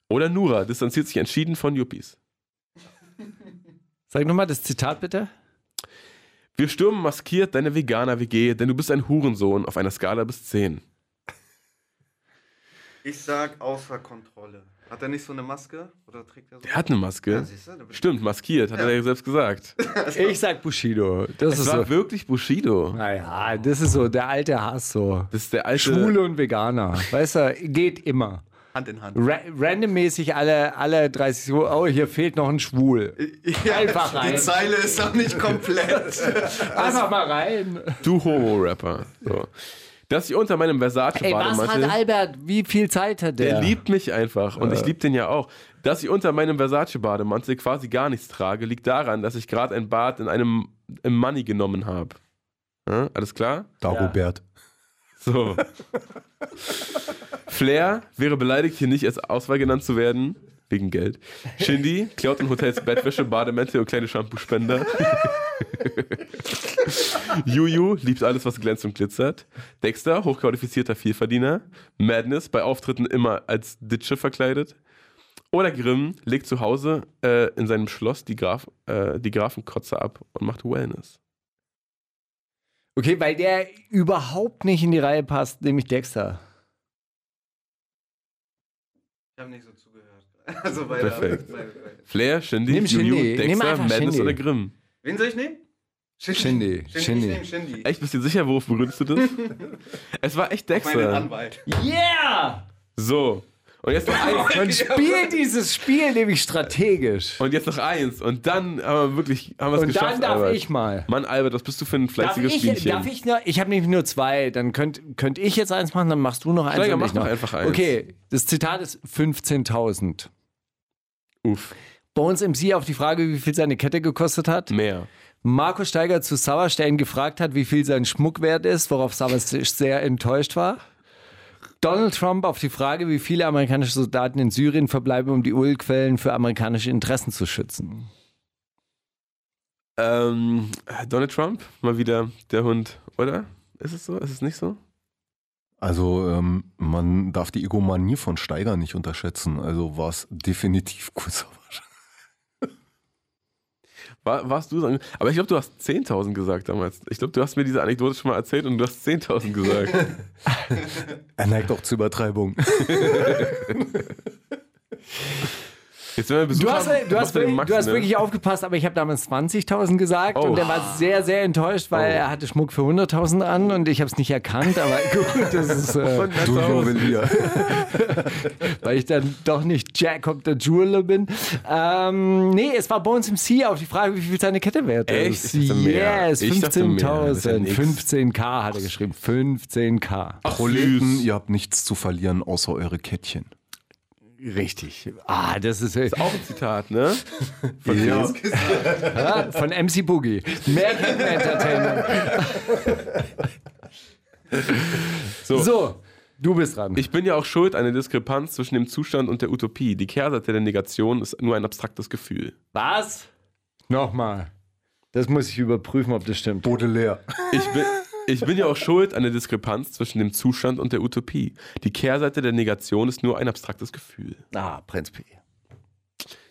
Oder Nura distanziert sich entschieden von Yuppies. Sag nochmal das Zitat bitte. Wir stürmen maskiert deine Veganer-WG, denn du bist ein Hurensohn auf einer Skala bis 10. Ich sag außer Kontrolle. Hat er nicht so eine Maske? Oder trägt er so? Der hat eine Maske. Ja, siehst du, Stimmt, maskiert, hat er ja selbst gesagt. Ich sag Bushido. Das Es ist war so. wirklich Bushido. Naja, das ist so der alte Hass so. Das ist der alte. Schwule und Veganer. Weißt du, geht immer. Hand in Hand. Ra randommäßig alle, alle 30 Sekunden, oh, hier fehlt noch ein Schwul. Einfach rein. Die Zeile ist noch nicht komplett. Einfach mal rein. Du Homo-Rapper. So. Dass ich unter meinem Ey, was hat. Albert? Wie viel Zeit hat der? Der liebt mich einfach und ich liebe den ja auch. Dass ich unter meinem Versace-Bademantel quasi gar nichts trage, liegt daran, dass ich gerade ein Bad in einem im Money genommen habe. Ja, alles klar? Dagobert. So. Flair wäre beleidigt, hier nicht als Auswahl genannt zu werden. Wegen Geld. Shindy klaut in Hotels Bettwäsche, Bademäntel und kleine Shampoo-Spender. Juju liebt alles, was glänzt und glitzert. Dexter, hochqualifizierter Vielverdiener. Madness, bei Auftritten immer als Ditsche verkleidet. Oder Grimm legt zu Hause äh, in seinem Schloss die, Graf, äh, die Grafenkotze ab und macht Wellness. Okay, weil der überhaupt nicht in die Reihe passt, nämlich Dexter. Ich habe nicht so zugehört. Also weiter. Perfekt. Flair, Shindy, Nimm Juju, Shindy. Nimm Dexter, einfach Madness Shindy. oder Grimm. Wen soll ich nehmen? Shindy, Shindy. Shindy. Ich nehm Shindy. Echt, bist du sicher, worauf begründest du das? es war echt Meinen Dexter. Anwalt. Yeah! So. Und jetzt noch eins. Man spielt dieses Spiel nämlich strategisch. Und jetzt noch eins. Und dann haben wir wirklich haben wir es Und geschafft. dann darf Albert. ich mal. Mann, Albert, was bist du für ein Darf fleißiges ich, Bienchen? darf ich nur, ich habe nämlich nur zwei, dann könnt, könnt ich jetzt eins machen, dann machst du noch eins. Steiger, und mach ich doch einfach eins. Okay, das Zitat ist 15.000. Uff, Bones MC auf die Frage, wie viel seine Kette gekostet hat. mehr. Marco Steiger zu Sauerstein gefragt hat, wie viel sein Schmuck wert ist, worauf Sauer sehr enttäuscht war. Donald Trump auf die Frage, wie viele amerikanische Soldaten in Syrien verbleiben, um die Ölquellen für amerikanische Interessen zu schützen. Ähm, Donald Trump, mal wieder der Hund, oder? Ist es so? Ist es nicht so? Also ähm, man darf die Egomanie von Steiger nicht unterschätzen. Also war es definitiv kurzer War, warst du? Aber ich glaube, du hast 10.000 gesagt damals. Ich glaube, du hast mir diese Anekdote schon mal erzählt und du hast 10.000 gesagt. Er neigt auch zur Übertreibung. Du hast, haben, du machst hast, wirklich, Max, du hast ne? wirklich aufgepasst, aber ich habe damals 20.000 gesagt Oh. und der war sehr, sehr enttäuscht, weil Oh. er hatte Schmuck für 100.000 an und ich habe es nicht erkannt, aber gut, das ist, äh, Du Juwelier. weil ich dann doch nicht Jacob der Jeweler bin. Ähm, nee, es war bei uns im C auf die Frage, wie viel seine Kette wert Echt? ist. Mehr. Yes, Ich dachte mehr. Das ist ja 15.000. nix. 15k hat er geschrieben. 15k. Proleten, ihr habt nichts zu verlieren, außer eure Kettchen. Richtig. Ah, das ist, äh, Auch ein Zitat, ne? Ja. ja, von MC Boogie. Mehr Entertainment. So. So, du bist dran. Ich bin ja auch schuld, eine Diskrepanz zwischen dem Zustand und der Utopie. Die Kehrseite der Negation ist nur ein abstraktes Gefühl. Was? Nochmal. Das muss ich überprüfen, ob das stimmt. Baudelaire. Ich bin, ich bin ja auch schuld, eine Diskrepanz zwischen dem Zustand und der Utopie. Die Kehrseite der Negation ist nur ein abstraktes Gefühl. Ah, Prinz P.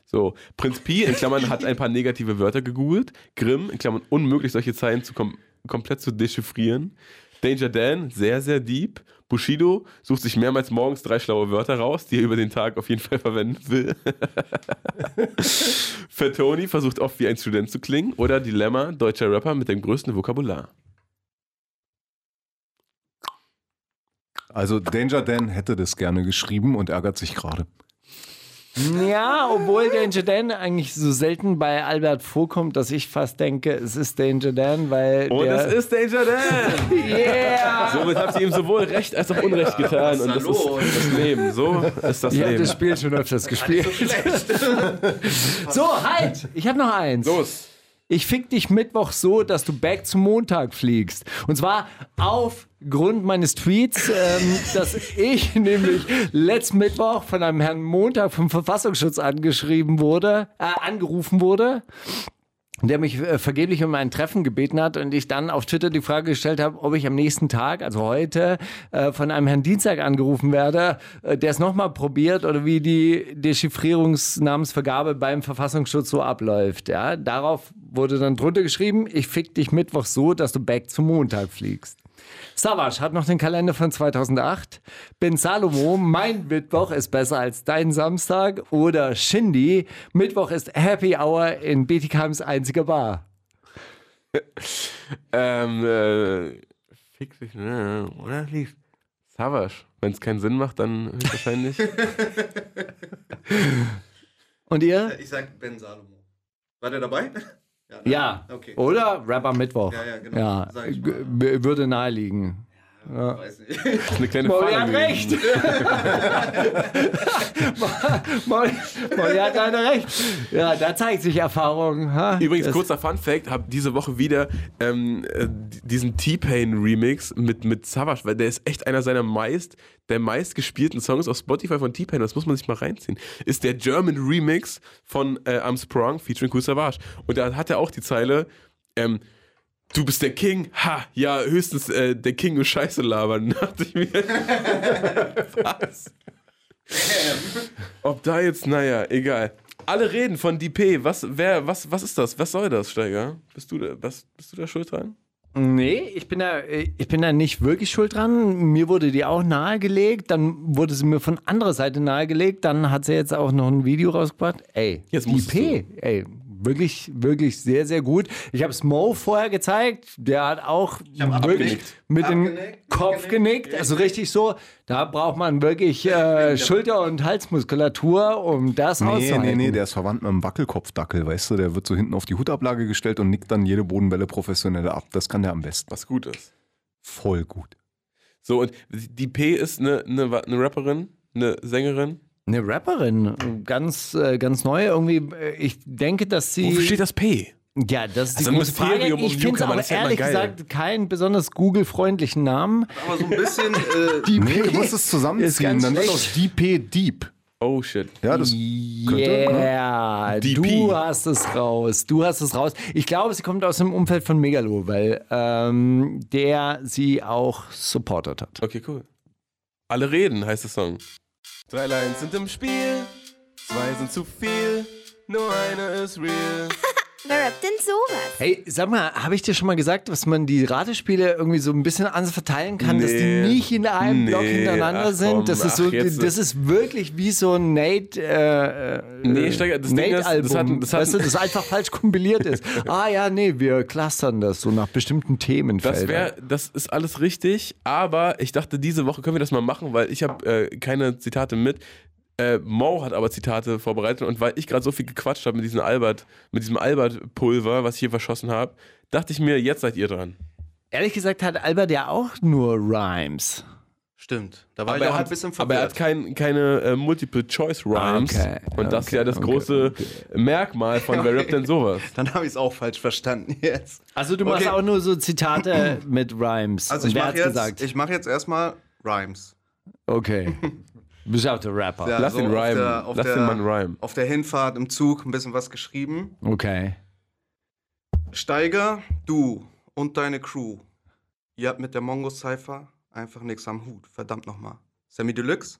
So, Prinz Pi, in Klammern, hat ein paar negative Wörter gegoogelt. Grimm, in Klammern, unmöglich, solche Zeilen zu kom komplett zu dechiffrieren. Danger Dan, sehr, sehr deep. Bushido sucht sich mehrmals morgens drei schlaue Wörter raus, die er über den Tag auf jeden Fall verwenden will. Fatoni versucht oft wie ein Student zu klingen. Oder Dilemma, deutscher Rapper mit dem größten Vokabular. Also Danger Dan hätte das gerne geschrieben und ärgert sich gerade. Ja, obwohl Danger Dan eigentlich so selten bei Albert vorkommt, dass ich fast denke, es ist Danger Dan, weil. Und der, es ist Danger Dan! Yeah! Somit habt ihr ihm sowohl Recht als auch Unrecht getan. Und das ist das Leben. So ist das Ich habe Leben. das Spiel schon öfters gespielt. so, halt! Ich habe noch eins. Los. Ich fick dich Mittwoch so, dass du back zum Montag fliegst. Und zwar aufgrund meines Tweets, ähm, dass ich nämlich letzten Mittwoch von einem Herrn Montag vom Verfassungsschutz angeschrieben wurde, äh, angerufen wurde. Der mich äh, vergeblich um ein Treffen gebeten hat und ich dann auf Twitter die Frage gestellt habe, ob ich am nächsten Tag, also heute, äh, von einem Herrn Dienstag angerufen werde, äh, der es nochmal probiert oder wie die Dechiffrierungsnamensvergabe beim Verfassungsschutz so abläuft. Ja? Darauf wurde dann drunter geschrieben, ich fick dich Mittwoch so, dass du back zum Montag fliegst. Savage hat noch den Kalender von 2008. Ben Salomo, mein Mittwoch ist besser als dein Samstag. Oder Shindy, Mittwoch ist Happy Hour in Bietigheim's einziger Bar. Ähm, äh, fick dich, ne, oder? Lief. Savage. Wenn es keinen Sinn macht, dann höchstwahrscheinlich. Und ihr? Ich sag Ben Salomo. War der dabei? Ne? Ja. Okay. Oder Rapper Mittwoch. Ja, ja, genau. Ja, würde naheliegen. Weiß nicht. Eine kleine Mauli hat recht. Mauli Mauli hat leider recht. Ja, da zeigt sich Erfahrung. Ha? Übrigens, Das- kurzer Fun Fact, habe diese Woche wieder ähm, äh, diesen T-Pain Remix mit, mit Savage, weil der ist echt einer seiner meist, der meist gespielten Songs auf Spotify von T-Pain, das muss man sich mal reinziehen, ist der German Remix von äh, I'm Sprung featuring Cool Savage. Und da hat er auch die Zeile, ähm, Du bist der King? Ha, ja, höchstens äh, der King und Scheiße labern. Dachte ich mir. Was? Ob da jetzt, naja, egal. Alle reden von DP. Was, wer, was, was ist das? Was soll das, Steiger? Bist du da, was, bist du da schuld dran? Nee, ich bin, da, ich bin da nicht wirklich schuld dran. Mir wurde die auch nahegelegt, dann wurde sie mir von anderer Seite nahegelegt, dann hat sie jetzt auch noch ein Video rausgebracht. Ey, Jetzt die musstest P, ey, wirklich, wirklich sehr, sehr gut. Ich habe es Mo vorher gezeigt, der hat auch wirklich abgenickt. mit dem Abgenickt, Kopf genickt, also richtig so. Da braucht man wirklich äh, Schulter- und Halsmuskulatur, um das Nee, auszuhalten. nee, nee, der ist verwandt mit einem Wackelkopfdackel, weißt du? Der wird so hinten auf die Hutablage gestellt und nickt dann jede Bodenwelle professionell ab. Das kann der am besten. Was gut ist. Voll gut. So, und die P ist eine, eine, eine Rapperin, eine Sängerin. Eine Rapperin, ganz, äh, ganz neu. Irgendwie, äh, ich denke, dass sie. Wofür steht das P? Ja, das ist Also die große Frage. Um Ich finde ist immer ehrlich geil. gesagt keinen besonders Google-freundlichen Namen. Aber so ein bisschen. Äh, Nee, du musst es Ist zusammenziehen. Dann wird schlecht. aus DP Deep. Oh shit. Ja, das könnte, ne? Yeah, DP. du hast es raus. Du hast es raus. Ich glaube, sie kommt aus dem Umfeld von Megalo, weil ähm, der sie auch supportet hat. Okay, cool. Alle reden, heißt der Song. Drei Lines sind im Spiel, zwei sind zu viel, nur eine ist real. Wer rappt denn sowas? Hey, sag mal, habe ich dir schon mal gesagt, dass man die Ratespiele irgendwie so ein bisschen anders verteilen kann, dass die Nee. nicht in einem Block Nee, hintereinander ach sind? komm, Das ist ach, so, jetzt- das ist wirklich wie so ein Nate, äh, äh, Nee, Steiger, das Ding ist, das Nate-Album, hat- das hat- weißt du, das einfach falsch kompiliert ist. Ah ja, nee, wir clustern das so nach bestimmten Themenfeldern. Das wäre, das ist alles richtig, aber ich dachte, diese Woche können wir das mal machen, weil ich habe äh, keine Zitate mit. Äh, Mo hat aber Zitate vorbereitet und weil ich gerade so viel gequatscht habe mit diesem Albert, mit diesem Albert-Pulver, was ich hier verschossen habe, dachte ich mir, jetzt seid ihr dran. Ehrlich gesagt hat Albert ja auch nur Rhymes. Stimmt. Da war Aber ich er, auch hat, ein bisschen aber er hat verwirrt. kein, keine äh, Multiple-Choice-Rhymes. Okay, Und das ist ja das okay, große Merkmal von Wer rappt denn sowas? Dann habe ich es auch falsch verstanden jetzt. Also du machst Okay. auch nur so Zitate mit Rhymes. Also Und ich mache jetzt, gesagt? ich mach jetzt erstmal Rhymes. Okay. Du bist auch der Rapper. Ja, Lass ihn auf rhymen. der- Lass der- den Mann rhymen. Auf der Hinfahrt im Zug ein bisschen was geschrieben. Okay. Steiger, du und deine Crew. Ihr habt mit der Mongo Cypher einfach nichts am Hut. Verdammt nochmal. Sammy Deluxe.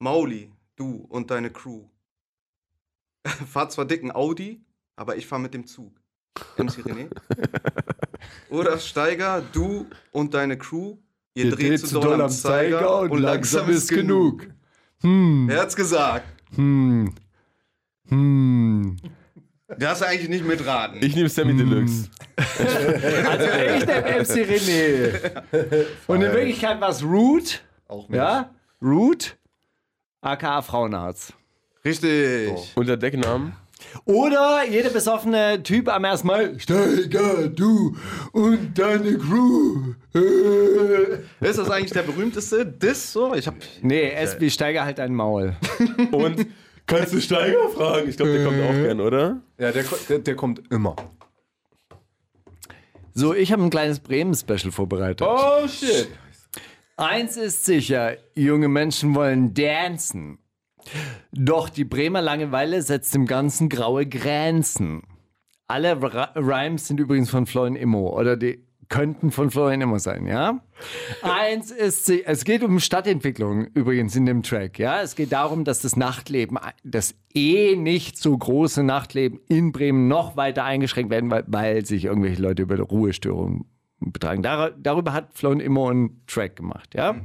Mauli, du und deine Crew. Fahrt zwar dicken Audi, aber ich fahr mit dem Zug. MC René. Oder Steiger, du und deine Crew. Ihr, dreht, zu doll am Zeiger und langsam ist genug. Hm. Wer hat's gesagt? Hm. Hm. Darfst du eigentlich nicht mitraten. Ich nehme Sammy Deluxe. Also ich nehme MC René. Und in Wirklichkeit war es Root. Auch nicht. Ja? Root. aka Frauenarzt. Richtig. Unter Decknamen. Oder jeder besoffene Typ am ersten Mal. Steiger, du und deine Crew. Ist das eigentlich der berühmteste Diss? So? Ich hab. Nee, es wie Steiger halt ein Maul. Und kannst du Steiger fragen? Ich glaube, der kommt auch gern, oder? Ja, der, der, der kommt immer. So, ich habe ein kleines Bremen-Special vorbereitet. Oh shit. Eins ist sicher, junge Menschen wollen dancen. Doch die Bremer Langeweile setzt dem Ganzen graue Grenzen. Alle Ra- Rhymes sind übrigens von Florian Immo oder die könnten von Florian Immo sein, ja? Eins ist, es geht um Stadtentwicklung übrigens in dem Track, ja? Es geht darum, dass das Nachtleben, das eh nicht so große Nachtleben in Bremen noch weiter eingeschränkt werden, weil, weil sich irgendwelche Leute über Ruhestörungen betragen. Dar darüber hat Florian Immo einen Track gemacht, ja?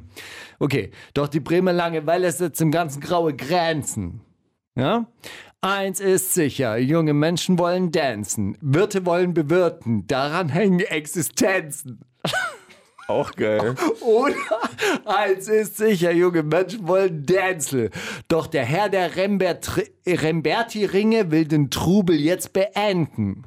Okay, doch die Bremer Langeweile setzt im ganzen graue Grenzen. Ja? Eins ist sicher, junge Menschen wollen dancen, Wirte wollen bewirten, daran hängen Existenzen. Auch geil. Oder eins ist sicher, junge Menschen wollen Dancel. Doch der Herr der Rembert Remberti-Ringe will den Trubel jetzt beenden.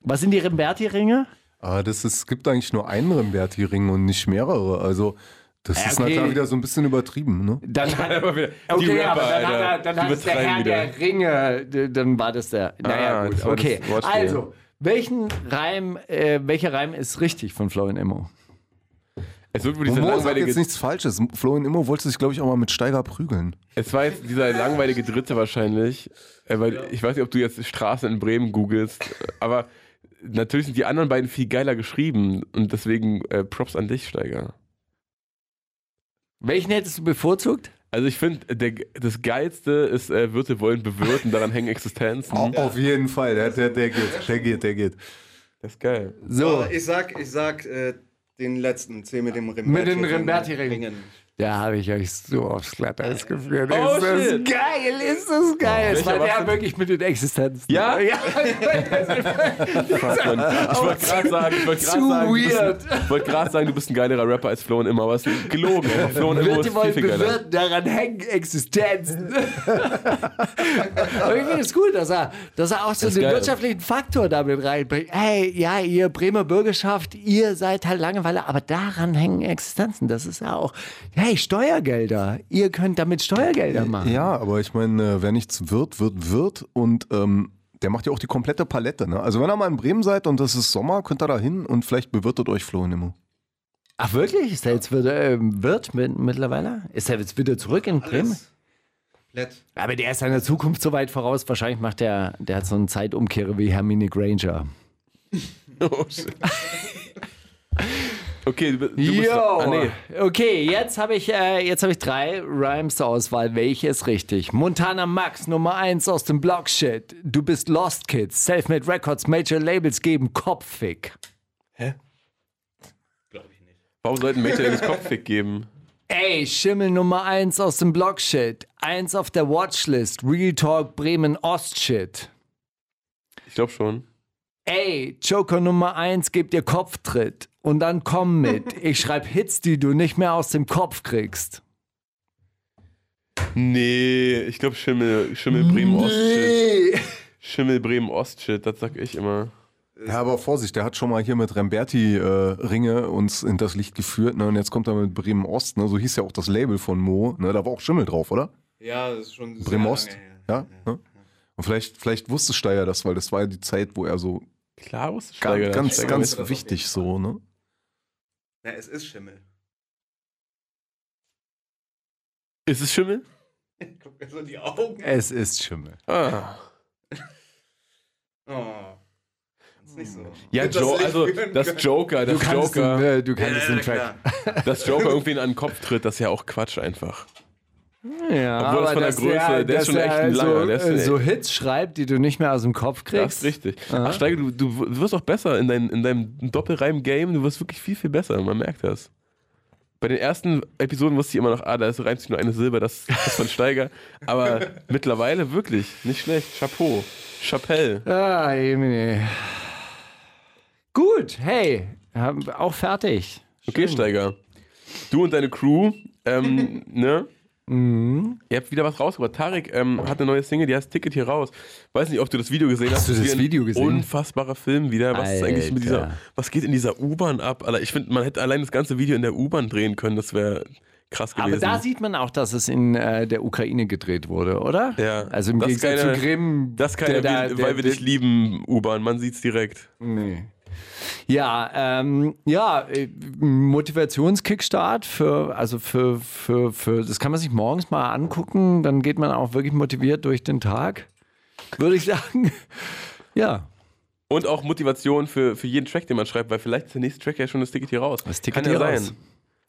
Was sind die Remberti-Ringe? Aber das ist, es gibt eigentlich nur einen Remberti-Ring und nicht mehrere. Also, das Ja, ist na okay. klar wieder so ein bisschen übertrieben, ne? Dann hat, Aber wieder- die okay, Rapper, aber dann hat, er, dann hat es der Herr wieder. der Ringe, dann war das der. Naja, Ah, gut, okay. Also, welchen Reim, äh, welcher Reim ist richtig von Florian Immo? Es wird wohl dieser Mo sagt langweilige. jetzt nichts Falsches. Florian Immo wollte sich, glaube ich, auch mal mit Steiger prügeln. Es war jetzt dieser langweilige Dritte wahrscheinlich. Äh, weil ich weiß nicht, ob du jetzt Straßen in Bremen googelst, aber natürlich sind die anderen beiden viel geiler geschrieben und deswegen äh, Props an dich, Steiger. Welchen hättest du bevorzugt? Also ich finde, der- das Geilste ist, äh, Wirte wollen bewirten, daran hängen Existenzen. Auf jeden Fall, der, der, der geht, der geht, der geht. Das ist geil. So, Ich sag, ich sag äh, den letzten, zähl mit dem Remberti. Mit den Remberti-Ringen. Da habe ich euch so aufs Glatteis geführt. Oh, ist das shit. geil, ist das geil. Es Welcher war der das? wirklich mit den Existenzen. Ja? ja. Ich wollte gerade sagen, ich wollte gerade sagen, du bist gerade sagen, du bist ein geilerer Rapper als Flo und immer, aber es ist gelogen. Flo und immer ist viel, viel geiler. bewirten, daran hängen Existenzen. Aber ich finde es gut, dass er, dass er auch so Das den geil. wirtschaftlichen Faktor damit reinbringt. Hey, ja, ihr Bremer Bürgerschaft, ihr seid halt Langeweile, aber daran hängen Existenzen. Das ist ja auch, hey, Steuergelder. Ihr könnt damit Steuergelder machen. Ja, aber ich meine, äh, wer nichts wird, wird, wird. Und ähm, der macht ja auch die komplette Palette. Ne? Also wenn ihr mal in Bremen seid und es ist Sommer, könnt ihr da hin und vielleicht bewirtet euch Florian Immo. Ach wirklich? Ist er jetzt wieder, ähm, Wirt mit, mittlerweile? Ist er jetzt wieder zurück in Bremen? Komplett. Aber der ist seiner Zukunft so weit voraus. Wahrscheinlich macht der, der hat so einen Zeitumkehrer wie Hermine Granger. Oh, shit. Okay, du, du. Jo. Ah, nee. Okay, jetzt habe ich, äh, jetzt hab ich drei Rhymes zur Auswahl. Welches richtig? Montana Max, Nummer 1 aus dem Block Shit. Du bist Lost Kids. Selfmade Records, Major Labels geben Kopffick. Warum sollten Mädchen das Kopffick geben? Ey, Schimmel Nummer 1 aus dem Block Shit. Eins auf der Watchlist. Real Talk Bremen Ost Shit. Ich glaube schon. Ey, Joker Nummer 1 gibt dir Kopftritt. Und dann komm mit. Ich schreib Hits, die du nicht mehr aus dem Kopf kriegst. Nee, ich glaube Schimmel, Schimmel Bremen Ost-Shit. Schimmel Bremen Ost-Shit, das sag ich immer. Ja, aber Vorsicht, der hat schon mal hier mit Remberti äh, Ringe uns in das Licht geführt, ne? Und jetzt kommt er mit Bremen Ost, ne? So hieß ja auch das Label von Mo, ne? Da war auch Schimmel drauf, oder? Ja, das ist schon sehr Bremen lange Ost. her. Ja. ne? Und vielleicht, vielleicht wusste Steiger das, weil das war ja die Zeit, wo er so Klar, wusste ganz, Steiger das. ganz, ganz das. wichtig so, ne? Ja, es ist Schimmel. Ist es Schimmel? Guck mir so in die Augen. Es ist Schimmel. Ah. Oh. Das ist nicht so. Ja, Das jo also das können. Joker, Du das kannst, Joker, den, äh, du kannst Ja, den Track. dass Joker irgendwie an den Kopf tritt, das ist ja auch Quatsch einfach. Ja, Obwohl das von der Größe, der ist dass schon echt ein so, langer, der ist äh, schon so Hits schreibt, die du nicht mehr aus dem Kopf Das kriegst. ist richtig. Ach, Steiger, du, du wirst auch besser in, dein, in deinem Doppelreim-Game. Du wirst wirklich viel, viel besser. Man merkt das. Bei den ersten Episoden wusste ich immer noch, ah, da ist, reimt sich nur eine Silbe, das das ist von Steiger. Aber mittlerweile wirklich nicht schlecht. Chapeau. Chapelle. Ah, Jemine. Gut, hey, auch fertig. Okay, Steiger. Du und deine Crew, ähm, ne? Mhm. Ihr habt wieder was rausgebracht. Tarek ähm, hat eine neue Single, die heißt Ticket hier raus. Weiß nicht, ob du das Video gesehen hast. du ist das wie ein Video gesehen? Unfassbarer Film wieder. Was ist eigentlich mit dieser, Alter. was geht in dieser U-Bahn ab? Alter, ich finde, man hätte allein das ganze Video in der U-Bahn drehen können. Das wäre krass gewesen. Aber da sieht man auch, dass es in äh, der Ukraine gedreht wurde, oder? Ja. Also im Das Gegensatz keine- zu Grimm. das ist keine, der der- weil wir der- dich lieben, U-Bahn. Man sieht's direkt. Nee. Ja, ähm, ja, äh, Motivationskickstart für, also für, für, für, das kann man sich morgens mal angucken, dann geht man auch wirklich motiviert durch den Tag, würde ich sagen. Ja, Und auch Motivation für, für jeden Track, den man schreibt, weil vielleicht ist der nächste Track ja schon das Ticket hier raus. Das Ticket Kann ja hier sein. raus.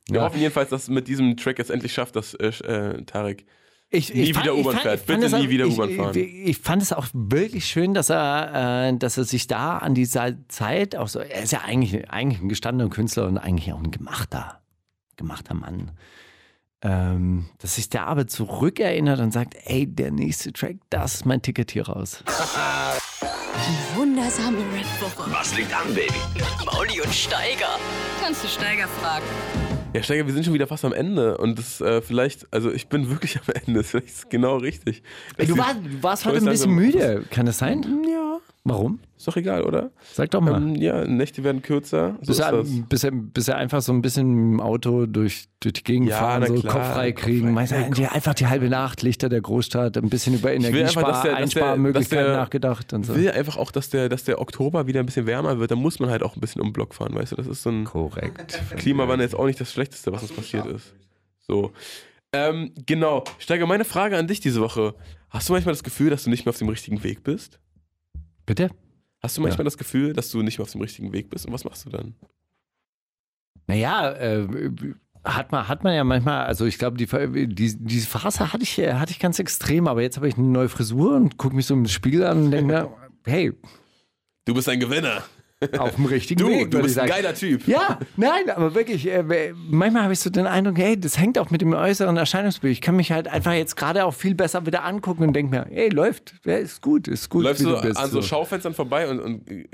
Wir Ja. hoffen jedenfalls, dass es mit diesem Track jetzt endlich schafft, dass äh, äh, Tarek Ich, Nie ich wieder U-Bahn fährt. Bitte es auch- nie wieder U-Bahn fahren. Ich, ich fand es auch wirklich schön, dass er, äh, dass er sich da an dieser Zeit auch so, er ist ja eigentlich, eigentlich ein gestandener Künstler und eigentlich auch ein gemachter, gemachter Mann. Ähm, dass sich der aber zurückerinnert und sagt, ey, der nächste Track, das ist mein Ticket hier raus. Wundersame Rap-Woche. Was liegt an, Baby? Mauli und Steiger. Kannst du Steiger fragen? Ja, Steiger, wir sind schon wieder fast am Ende und das äh, vielleicht, also ich bin wirklich am Ende, vielleicht ist genau richtig. Ey, du, Das war, du warst heute ein bisschen müde, kann das sein? Ja, Warum? ist doch egal, oder? Sag doch mal. Ähm, ja, Nächte werden kürzer. So bis, ist er, das. bis, er, bis er einfach so ein bisschen im Auto durch, durch die Gegend Ja, fahren, so klar, Kopf frei Kopf kriegen. frei. Meinst du, die, einfach die halbe Nacht, Lichter der Großstadt, ein bisschen über will einfach, dass Energiespar, der- dass der- Einsparmöglichkeiten dass der- nachgedacht und so. Ich will einfach auch, dass der, dass der Oktober wieder ein bisschen wärmer wird. Da muss man halt auch ein bisschen um den Block fahren, weißt du? Das ist so ein Korrekt. Klimawandel ist auch nicht das Schlechteste, was uns passiert ist. So. Ähm, genau. Steiger, meine Frage an dich diese Woche. Hast du manchmal das Gefühl, dass du nicht mehr auf dem richtigen Weg bist? Bitte? Hast du manchmal das Gefühl, dass du nicht mehr auf dem richtigen Weg bist? Und was machst du dann? Naja, äh, hat, man, hat man ja manchmal, also ich glaube, die, die, diese Phase hatte ich, hatte ich ganz extrem, aber jetzt habe ich eine neue Frisur und gucke mich so im Spiegel an und denke mir, hey, Du bist ein Gewinner. Auf dem richtigen Du, Weg. du bist ich ein geiler Typ. Ja, nein, aber wirklich, äh, manchmal habe ich so den Eindruck, hey, das hängt auch mit dem äußeren Erscheinungsbild. Ich kann mich halt einfach jetzt gerade auch viel besser wieder angucken und denke mir, hey, läuft, ja, ist gut, ist gut, Läufst wie du du bist. an so so. Schaufenstern vorbei und, und äh,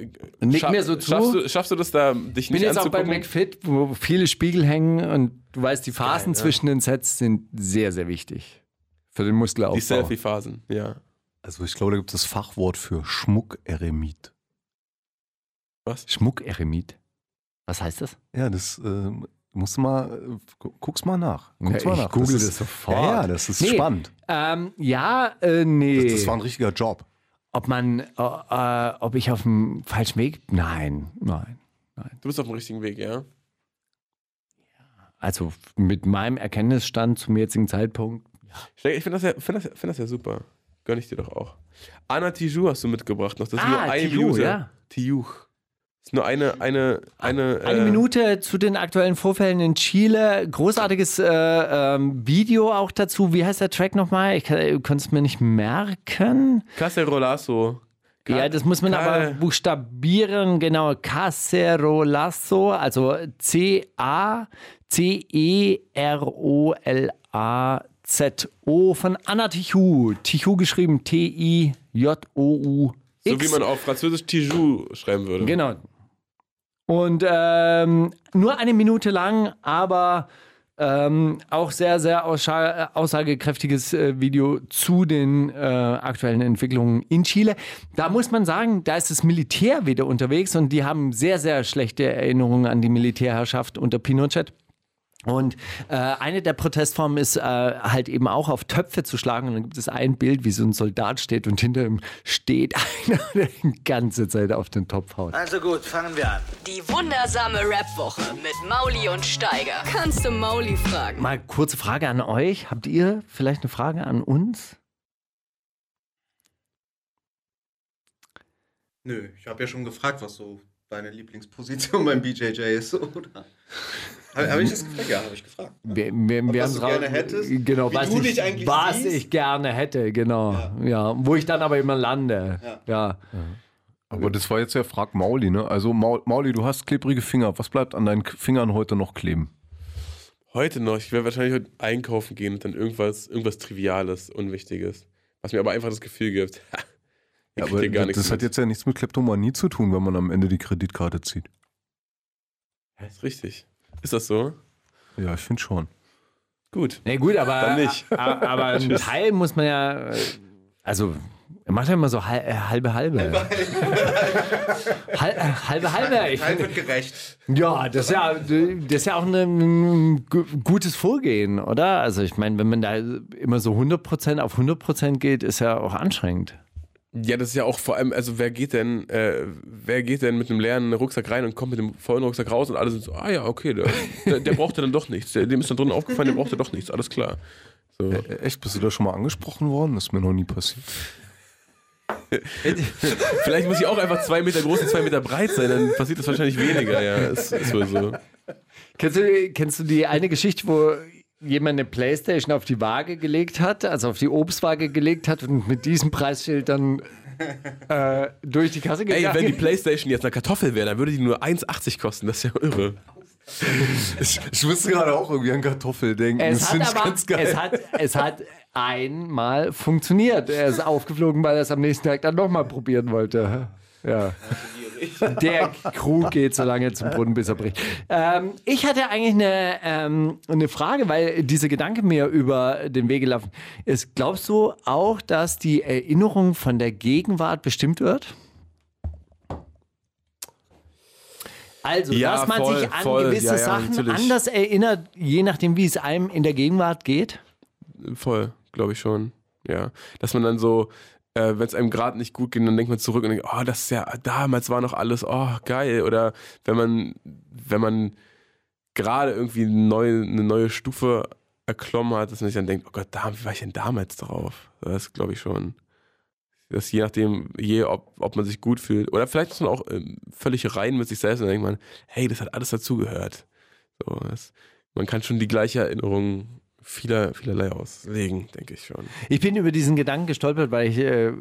Nick schaff- mir so zu. Schaffst du, schaffst du das da, dich Ich bin nicht jetzt auch bei anzugucken? McFit, wo viele Spiegel hängen und du weißt, die Phasen Geil, ja. zwischen den Sets sind sehr, sehr wichtig für den Muskelaufbau. Die Selfie-Phasen, ja. Also ich glaube, da gibt es das Fachwort für Schmuckeremit. Was? Schmuckeremit. Was heißt das? Ja, das äh, musst du mal, äh, gu- guck's mal nach. Guck's Ja, mal ich nach. google ist, das sofort. Ja, ja, das ist Nee. spannend. Ähm, ja, äh, nee. Das, das war ein richtiger Job. ob man, äh, äh, ob ich auf dem falschen Weg? Nein, nein. Du bist auf dem richtigen Weg, ja? Also mit meinem Erkenntnisstand zum jetzigen Zeitpunkt. Steiger, Ich finde das, ja, find das, find das ja super. Gönn ich dir doch auch. Anna Tijoux hast du mitgebracht noch. Das ist Ah, nur ein Tijoux, User. ja. Tijoux. Ist nur eine, eine, eine. Eine äh, Minute zu den aktuellen Vorfällen in Chile. Großartiges äh, ähm, Video auch dazu. Wie heißt der Track nochmal? Ich kann es mir nicht merken. Cacerolazo. Ja, das muss man Ka- aber buchstabieren. Genau, Cacerolazo, also C-A-C-E-R-O-L-A-Z-O von Anna Tijoux. Tijoux geschrieben T-I-J-O-U. So wie man auf Französisch Tijou schreiben würde. Genau. Und ähm, nur eine Minute lang, aber ähm, auch sehr, sehr ausscha- aussagekräftiges äh, Video zu den äh, aktuellen Entwicklungen in Chile. Da muss man sagen, da ist das Militär wieder unterwegs und die haben sehr, sehr schlechte Erinnerungen an die Militärherrschaft unter Pinochet. Und äh, eine der Protestformen ist äh, halt eben auch auf Töpfe zu schlagen. Und dann gibt es ein Bild, wie so ein Soldat steht und hinter ihm steht einer, der die ganze Zeit auf den Topf haut. Also gut, fangen wir an. Die wundersame Rap-Woche mit Mauli und Steiger. Kannst du Mauli fragen? Mal kurze Frage an euch. Habt ihr vielleicht eine Frage an uns? Nö, ich habe ja schon gefragt, was so deine Lieblingsposition beim BJJ ist, oder? Habe hab ich das gefragt? Ja, habe ich gefragt. Wir, wir, wir was haben du gerne hättest? Genau, Wie was, du ich, dich eigentlich was siehst? ich gerne hätte, genau. Ja. Wo ich dann aber immer lande. Ja. Aber das war jetzt ja Frag Mauli, ne? Also Maul, Mauli, du hast klebrige Finger. Was bleibt an deinen Fingern heute noch kleben? Heute noch. Ich werde wahrscheinlich heute einkaufen gehen und dann irgendwas, irgendwas Triviales, Unwichtiges. Was mir aber einfach das Gefühl gibt, ihr Ja, aber das nichts hat jetzt ja nichts mit Kleptomanie zu tun, wenn man am Ende die Kreditkarte zieht. Ja, ist richtig. Ist das so? Ja, ich finde schon. Gut. Nee, gut, aber, Dann nicht. a- aber ein Teil muss man ja. äh, Also, er macht ja immer so äh, halbe, halbe. Hal- äh, halbe, halbe. Ich Teil wird gerecht. ja, das ist ja, das ist ja auch ein, ein gu- gutes Vorgehen, oder? Also, ich meine, wenn man da immer so 100% auf 100% geht, ist ja auch anstrengend. Ja, das ist ja auch vor allem, also wer geht denn, äh, wer geht denn mit einem leeren Rucksack rein und kommt mit dem vollen Rucksack raus und alle sind so, ah ja, okay, der, der, der brauchte dann doch nichts. Dem ist dann drin aufgefallen, der brauchte doch nichts, alles klar. So. Äh, echt, bist du da schon mal angesprochen worden? Das ist mir noch nie passiert. Vielleicht muss ich auch einfach zwei Meter groß und zwei Meter breit sein, dann passiert das wahrscheinlich weniger, ja. Ist, ist wohl so. Kennst du, kennst du die eine Geschichte, wo jemand eine Playstation auf die Waage gelegt hat, also auf die Obstwaage gelegt hat und mit diesem Preisschild dann äh, durch die Kasse Ey, gegangen wenn die Playstation jetzt eine Kartoffel wäre, dann würde die nur 1,80 kosten, das ist ja irre. Ich, ich musste gerade auch irgendwie an Kartoffel denken. es das hat finde ich ganz geil. es hat, es hat einmal funktioniert. Er ist aufgeflogen, weil er es am nächsten Tag dann nochmal probieren wollte. Ja. Der Krug geht so lange zum Brunnen, bis er bricht. Ähm, ich hatte eigentlich eine, ähm, eine Frage, weil dieser Gedanke mir über den Weg gelaufen ist. Glaubst du auch, dass die Erinnerung von der Gegenwart bestimmt wird? Also, Ja, dass man voll, sich an voll. gewisse Ja, ja, Sachen natürlich. anders erinnert, je nachdem, wie es einem in der Gegenwart geht? Voll, glaube ich schon. Ja. Dass man dann so, äh, wenn es einem gerade nicht gut geht, dann denkt man zurück und denkt, oh, das ist ja, damals war noch alles, oh, geil. Oder wenn man, wenn man gerade irgendwie eine neue, eine neue Stufe erklommen hat, dass man sich dann denkt, oh Gott, da, wie war ich denn damals drauf? Das glaube ich schon. Das je nachdem, je, ob, ob man sich gut fühlt. Oder vielleicht ist man auch ähm, völlig rein mit sich selbst und dann denkt man, hey, das hat alles dazugehört. So, das, man kann schon die gleiche Erinnerung vieler, vielerlei auslegen, denke ich schon. Ich bin über diesen Gedanken gestolpert, weil ich äh,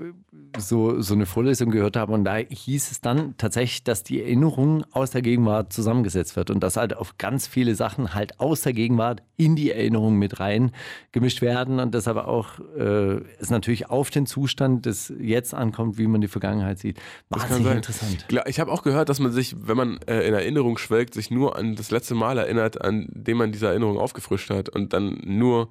so, so eine Vorlesung gehört habe und da hieß es dann tatsächlich, dass die Erinnerung aus der Gegenwart zusammengesetzt wird und dass halt auf ganz viele Sachen halt aus der Gegenwart in die Erinnerung mit rein gemischt werden und deshalb auch äh, es natürlich auf den Zustand des Jetzt ankommt, wie man die Vergangenheit sieht. Wahnsinnig interessant. Ich habe auch gehört, dass man sich, wenn man äh, in Erinnerung schwelgt, sich nur an das letzte Mal erinnert, an dem man diese Erinnerung aufgefrischt hat und dann nur,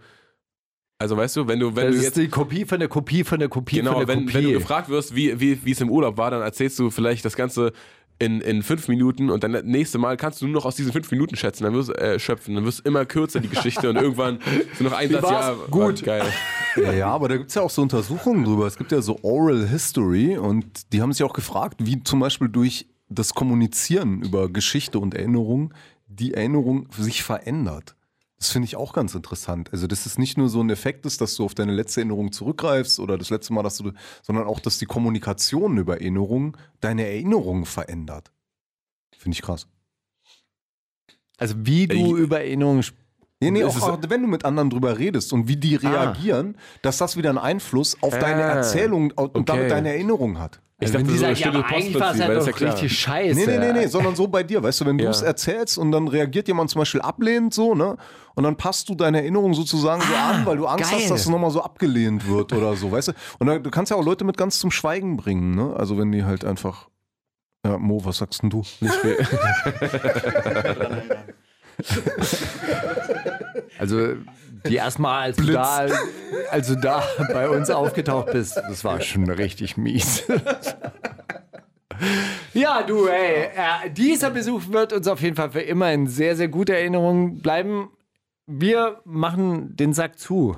also weißt du, wenn du, wenn Das du jetzt die Kopie von der Kopie von der Kopie Genau, von der wenn, Kopie. wenn du gefragt wirst, wie, wie, wie es im Urlaub war, dann erzählst du vielleicht das Ganze in, in fünf Minuten und dann das nächste Mal kannst du nur noch aus diesen fünf Minuten schätzen, dann wirst äh, schöpfen, dann wirst du immer kürzer die Geschichte und irgendwann so noch ein Satz, ja, Gut. geil. Ja, ja, aber da gibt es ja auch so Untersuchungen drüber. Es gibt ja so Oral History und die haben sich auch gefragt, wie zum Beispiel durch das Kommunizieren über Geschichte und Erinnerung die Erinnerung sich verändert. Das finde ich auch ganz interessant. Also, dass es nicht nur so ein Effekt ist, dass du auf deine letzte Erinnerung zurückgreifst oder das letzte Mal, dass du, sondern auch, dass die Kommunikation über Erinnerung deine Erinnerung verändert. Finde ich krass. Also wie du Ey. über Erinnerungen sp- Nee, nee, auch, auch wenn du mit anderen drüber redest und wie die reagieren, dass das wieder einen Einfluss auf deine Ah, Erzählung und okay. damit deine Erinnerung hat. Ich wenn die so sagen, ja, aber eigentlich war es ja das doch ist klar. richtig scheiße. Nee, nee, nee, nee, sondern so bei dir, weißt du, wenn du Ja. es erzählst und dann reagiert jemand zum Beispiel ablehnend so, ne? Und dann passt du deine Erinnerung sozusagen so an, weil du Angst geil. hast, dass es nochmal so abgelehnt wird oder so, weißt du? Und dann, du kannst ja auch Leute mit ganz zum Schweigen bringen, ne? Also wenn die halt einfach. Ja, Mo, was sagst denn du? Also die erstmal, als du, da, als du da bei uns aufgetaucht bist, das war schon richtig mies. ja, du, ey, äh, dieser Besuch wird uns auf jeden Fall für immer in sehr, sehr guter Erinnerung bleiben. Wir machen den Sack zu.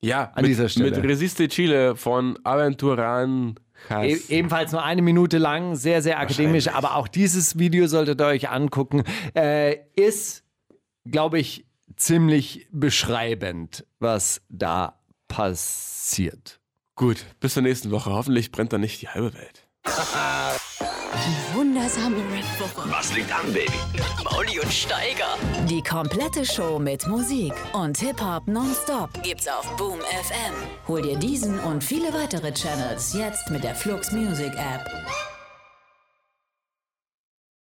Ja, An mit, dieser Stelle. Mit Resiste Chile von Aventuran E ebenfalls nur eine Minute lang, sehr, sehr akademisch, aber auch dieses Video solltet ihr euch angucken. Äh, ist, glaube ich, ziemlich beschreibend, was da passiert. Gut, bis zur nächsten Woche. Hoffentlich brennt da nicht die halbe Welt. Wundersame Rap-Woche. Was liegt an, Baby? Mauli und Steiger. Die komplette Show mit Musik und Hip-Hop nonstop gibt's auf Boom FM. Hol dir diesen und viele weitere Channels jetzt mit der Flux Music App.